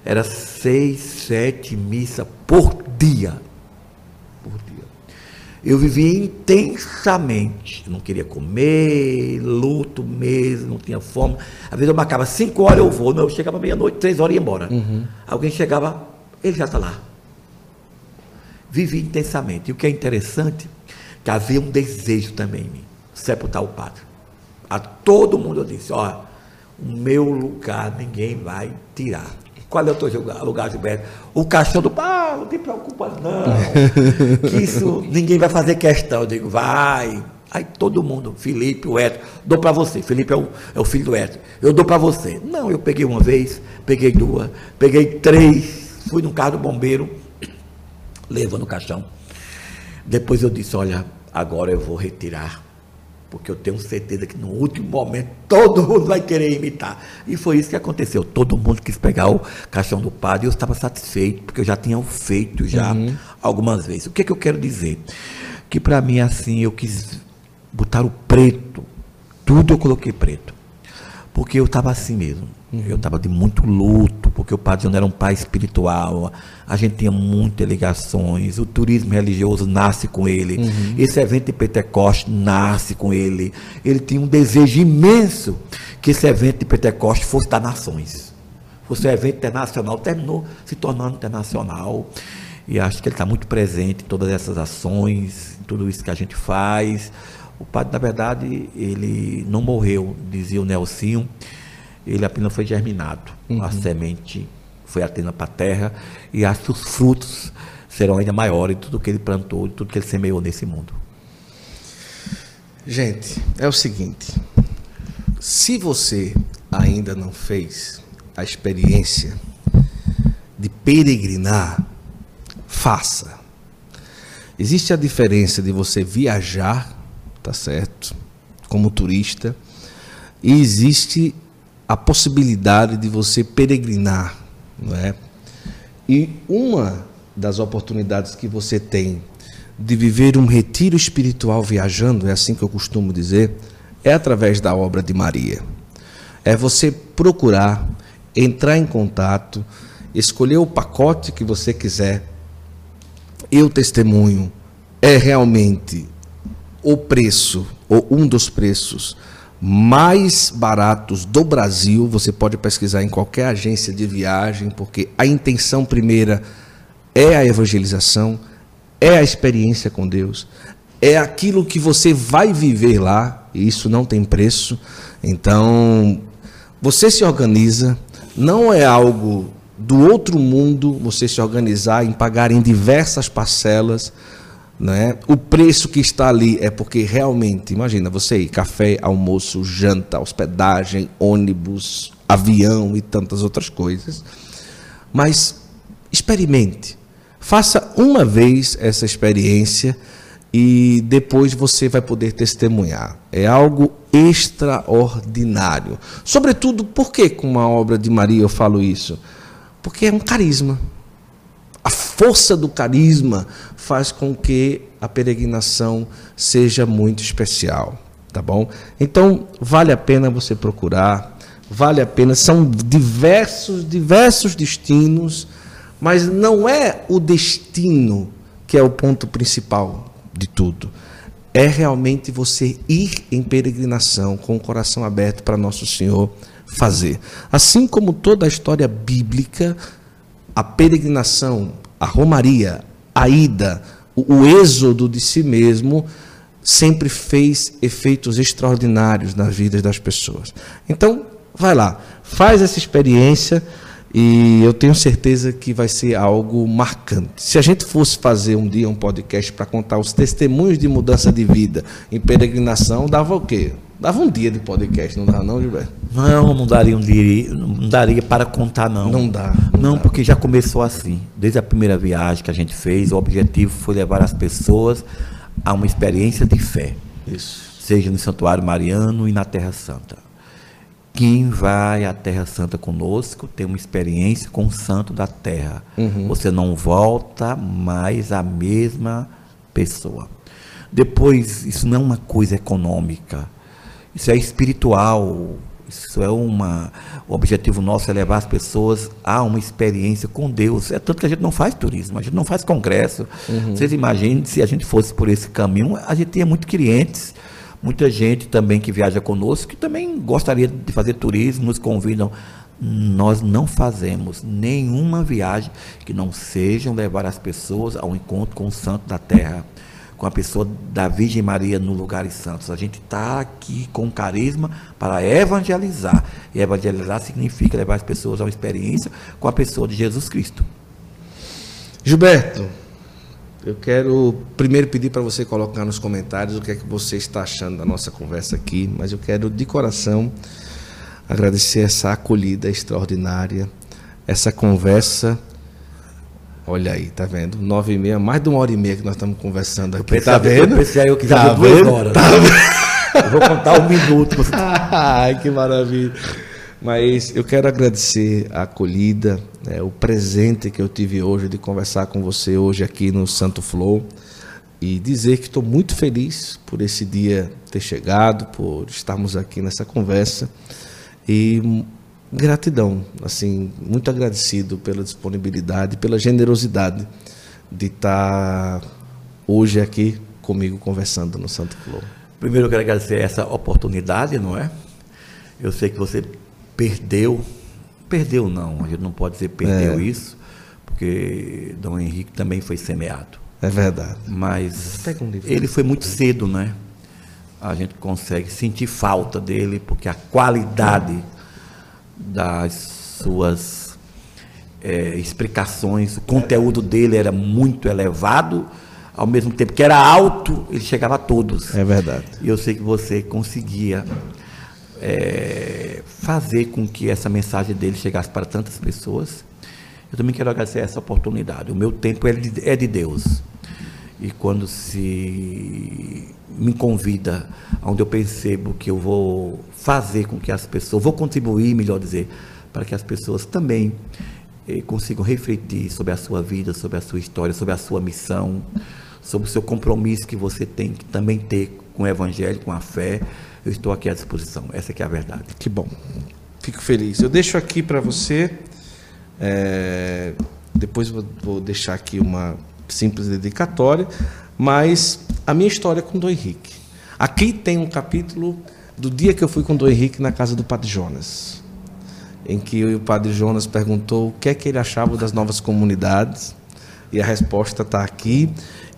Era seis, sete missas por dia. Por dia. Eu vivia intensamente. Eu não queria comer, luto mesmo, não tinha fome. Às vezes eu marcava cinco horas, eu vou. Não, eu chegava meia-noite, três horas e ia embora. Alguém chegava, ele já está lá. Vivi intensamente. E o que é interessante, que havia um desejo também em mim, sepultar o padre. A todo mundo eu disse, ó, O meu lugar ninguém vai tirar. Qual é o teu lugar, Gilberto? O caixão do ah, não te preocupa não. que isso ninguém vai fazer questão. Eu digo, vai. Aí todo mundo, Felipe, o Edson, dou para você. Felipe é o, é o filho do Edson. Eu dou para você. Não, eu peguei uma vez, peguei duas, peguei três, fui no carro do bombeiro, levando o caixão. Depois eu disse, olha, agora eu vou retirar porque eu tenho certeza que no último momento todo mundo vai querer imitar. E foi isso que aconteceu. Todo mundo quis pegar o caixão do padre e eu estava satisfeito, porque eu já tinha feito já uhum. algumas vezes. O que, é que eu quero dizer? Que para mim, assim, eu quis botar o preto, tudo eu coloquei preto. Porque eu estava assim mesmo. Eu estava de muito luto, porque o Padre João era um pai espiritual, a gente tinha muitas ligações, o turismo religioso nasce com ele, uhum. esse evento de Pentecoste nasce com ele. Ele tinha um desejo imenso que esse evento de Pentecoste fosse das nações. Fosse um evento internacional, terminou se tornando internacional. E acho que ele está muito presente em todas essas ações, em tudo isso que a gente faz. O padre, na verdade, ele não morreu, dizia o Nelsinho ele apenas foi germinado. Uhum. A semente foi atenda para a terra e acho que os frutos serão ainda maiores de tudo que ele plantou, de tudo que ele semeou nesse mundo. Gente, é o seguinte: se você ainda não fez a experiência de peregrinar, faça. Existe a diferença de você viajar, tá certo? Como turista, e existe a possibilidade de você peregrinar, não é? E uma das oportunidades que você tem de viver um retiro espiritual viajando, é assim que eu costumo dizer, é através da obra de Maria. É você procurar entrar em contato, escolher o pacote que você quiser. E o testemunho é realmente o preço, ou um dos preços mais baratos do Brasil. Você pode pesquisar em qualquer agência de viagem, porque a intenção primeira é a evangelização, é a experiência com Deus, é aquilo que você vai viver lá, e isso não tem preço. Então, você se organiza, não é algo do outro mundo você se organizar em pagar em diversas parcelas né? O preço que está ali é porque realmente, imagina você ir café, almoço, janta, hospedagem, ônibus, avião e tantas outras coisas. Mas experimente. Faça uma vez essa experiência e depois você vai poder testemunhar. É algo extraordinário. Sobretudo, por que com uma obra de Maria eu falo isso? Porque é um carisma a força do carisma faz com que a peregrinação seja muito especial, tá bom? Então, vale a pena você procurar, vale a pena, são diversos, diversos destinos, mas não é o destino que é o ponto principal de tudo. É realmente você ir em peregrinação com o coração aberto para nosso Senhor fazer. Assim como toda a história bíblica a peregrinação, a romaria, a ida, o, o êxodo de si mesmo, sempre fez efeitos extraordinários nas vidas das pessoas. Então, vai lá, faz essa experiência e eu tenho certeza que vai ser algo marcante. Se a gente fosse fazer um dia um podcast para contar os testemunhos de mudança de vida em peregrinação, dava o quê? Dava um dia de podcast, não dá não, Gilberto? Não, não daria um dia, não daria para contar não. Não dá. Não, não porque já começou assim. Desde a primeira viagem que a gente fez, o objetivo foi levar as pessoas a uma experiência de fé. Isso. Seja no Santuário Mariano e na Terra Santa. Quem vai à Terra Santa conosco tem uma experiência com o Santo da Terra. Uhum. Você não volta mais a mesma pessoa. Depois, isso não é uma coisa econômica isso é espiritual. Isso é uma. O objetivo nosso é levar as pessoas a uma experiência com Deus. É tanto que a gente não faz turismo, a gente não faz congresso. Uhum. Vocês imaginem se a gente fosse por esse caminho, a gente tinha muitos clientes, muita gente também que viaja conosco, que também gostaria de fazer turismo, nos convidam. Nós não fazemos nenhuma viagem que não seja levar as pessoas ao encontro com o Santo da Terra com a pessoa da Virgem Maria no Lugares Santos. A gente está aqui com carisma para evangelizar. E evangelizar significa levar as pessoas a uma experiência com a pessoa de Jesus Cristo. Gilberto, eu quero primeiro pedir para você colocar nos comentários o que é que você está achando da nossa conversa aqui, mas eu quero de coração agradecer essa acolhida extraordinária, essa conversa. Olha aí, tá vendo? Nove e meia, mais de uma hora e meia que nós estamos conversando aqui. Pensei, tá vendo? Eu pensei eu que tá duas vendo? horas. Tá vendo? Eu vou contar um minuto. Ai, que maravilha. Mas eu quero agradecer a acolhida, né, o presente que eu tive hoje de conversar com você hoje aqui no Santo Flow e dizer que estou muito feliz por esse dia ter chegado, por estarmos aqui nessa conversa e gratidão, assim, muito agradecido pela disponibilidade, pela generosidade de estar hoje aqui comigo conversando no Santo Flow. Primeiro eu quero agradecer essa oportunidade, não é? Eu sei que você perdeu, perdeu não, a gente não pode dizer perdeu É. isso, porque Dom Henrique também foi semeado. É verdade. Mas um ele foi muito cedo, né? A gente consegue sentir falta dele, porque a qualidade das suas eh, explicações, o conteúdo dele era muito elevado, ao mesmo tempo que era alto, ele chegava a todos. É verdade. E eu sei que você conseguia eh, fazer com que essa mensagem dele chegasse para tantas pessoas. Eu também quero agradecer essa oportunidade. O meu tempo é de, é de Deus. E quando se me convida, onde eu percebo que eu vou fazer com que as pessoas, vou contribuir, melhor dizer, para que as pessoas também eh, consigam refletir sobre a sua vida, sobre a sua história, sobre a sua missão, sobre o seu compromisso que você tem que também ter com o Evangelho, com a fé. Eu estou aqui à disposição. Essa é a verdade. Que bom. Fico feliz. Eu deixo aqui para você. é, depois vou, vou deixar aqui uma simples dedicatória, mas a minha história com Dom Henrique. Aqui tem um capítulo do dia que eu fui com Dom Henrique na casa do Padre Jonas, em que o Padre Jonas perguntou o que é que ele achava das novas comunidades, e a resposta está aqui,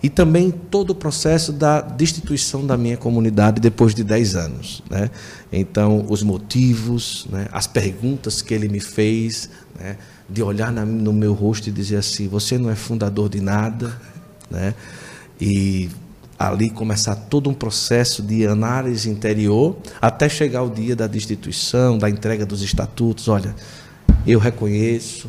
e também todo o processo da destituição da minha comunidade depois de 10 anos. Né? Então, os motivos, né? as perguntas que ele me fez, né? De olhar na- no meu rosto e dizer assim: você não é fundador de nada, né? e ali começar todo um processo de análise interior até chegar o dia da destituição, da entrega dos estatutos. Olha, eu reconheço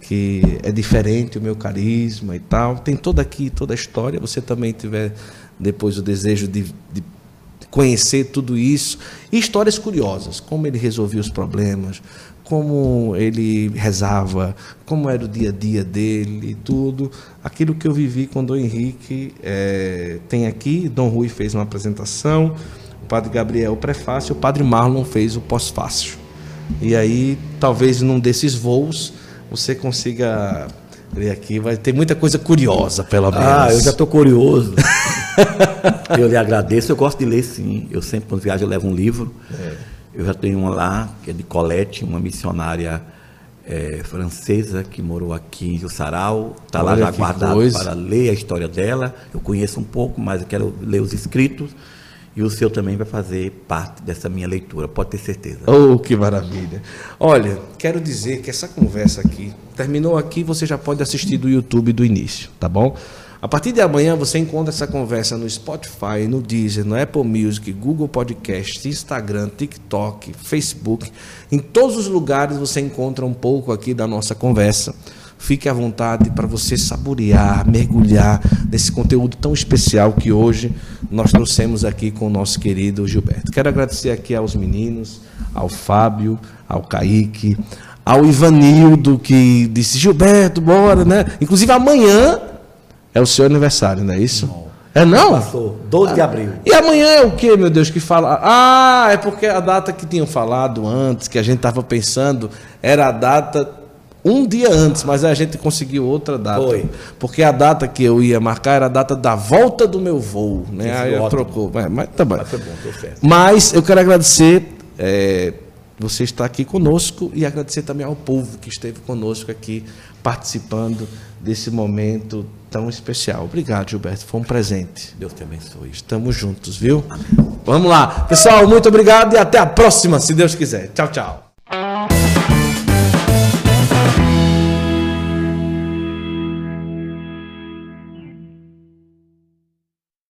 que é diferente o meu carisma e tal. Tem toda aqui, toda a história. Você também tiver depois o desejo de, de conhecer tudo isso. E histórias curiosas, como ele resolvia os problemas, como ele rezava, como era o dia a dia dele e tudo. Aquilo que eu vivi com Dom Henrique eh, tem aqui. Dom Rui fez uma apresentação, o Padre Gabriel o prefácio, o Padre Marlon fez o pós-fácil. E aí, talvez num desses voos, você consiga ler aqui. Vai ter muita coisa curiosa, pelo menos. Ah, eu já estou curioso. eu lhe agradeço, eu gosto de ler sim. Eu sempre, quando viajo, eu levo um livro. Eu já tenho uma lá, que é de Colette, uma missionária eh, francesa que morou aqui em Jussaral. Está lá já guardado coisa. para ler a história dela. Eu conheço um pouco, mas eu quero ler os escritos. E o seu também vai fazer parte dessa minha leitura, pode ter certeza. Oh, que maravilha. Olha, quero dizer que essa conversa aqui terminou aqui, você já pode assistir do YouTube do início, tá bom? A partir de amanhã você encontra essa conversa no Spotify, no Deezer, no Apple Music, Google Podcast, Instagram, TikTok, Facebook. Em todos os lugares você encontra um pouco aqui da nossa conversa. Fique à vontade para você saborear, mergulhar nesse conteúdo tão especial que hoje nós trouxemos aqui com o nosso querido Gilberto. Quero agradecer aqui aos meninos, ao Fábio, ao Kaique, ao Ivanildo, que disse: Gilberto, bora, né? Inclusive amanhã é o seu aniversário, não é isso? É não? Passou, 12 de abril. E amanhã é o que, meu Deus, que fala? Ah, é porque a data que tinham falado antes, que a gente estava pensando, era a data um dia antes, mas a gente conseguiu outra data. Foi. Porque a data que eu ia marcar era a data da volta do meu voo, né? Isso, Aí eu ótimo. trocou. É, mas tá bom. Mas foi bom, deu certo. Mas eu quero agradecer é, você estar aqui conosco e agradecer também ao povo que esteve conosco aqui participando desse momento tão especial. Obrigado, Gilberto. Foi um presente. Deus te abençoe. Estamos juntos, viu? Vamos lá. Pessoal, muito obrigado e até a próxima, se Deus quiser. Tchau, tchau.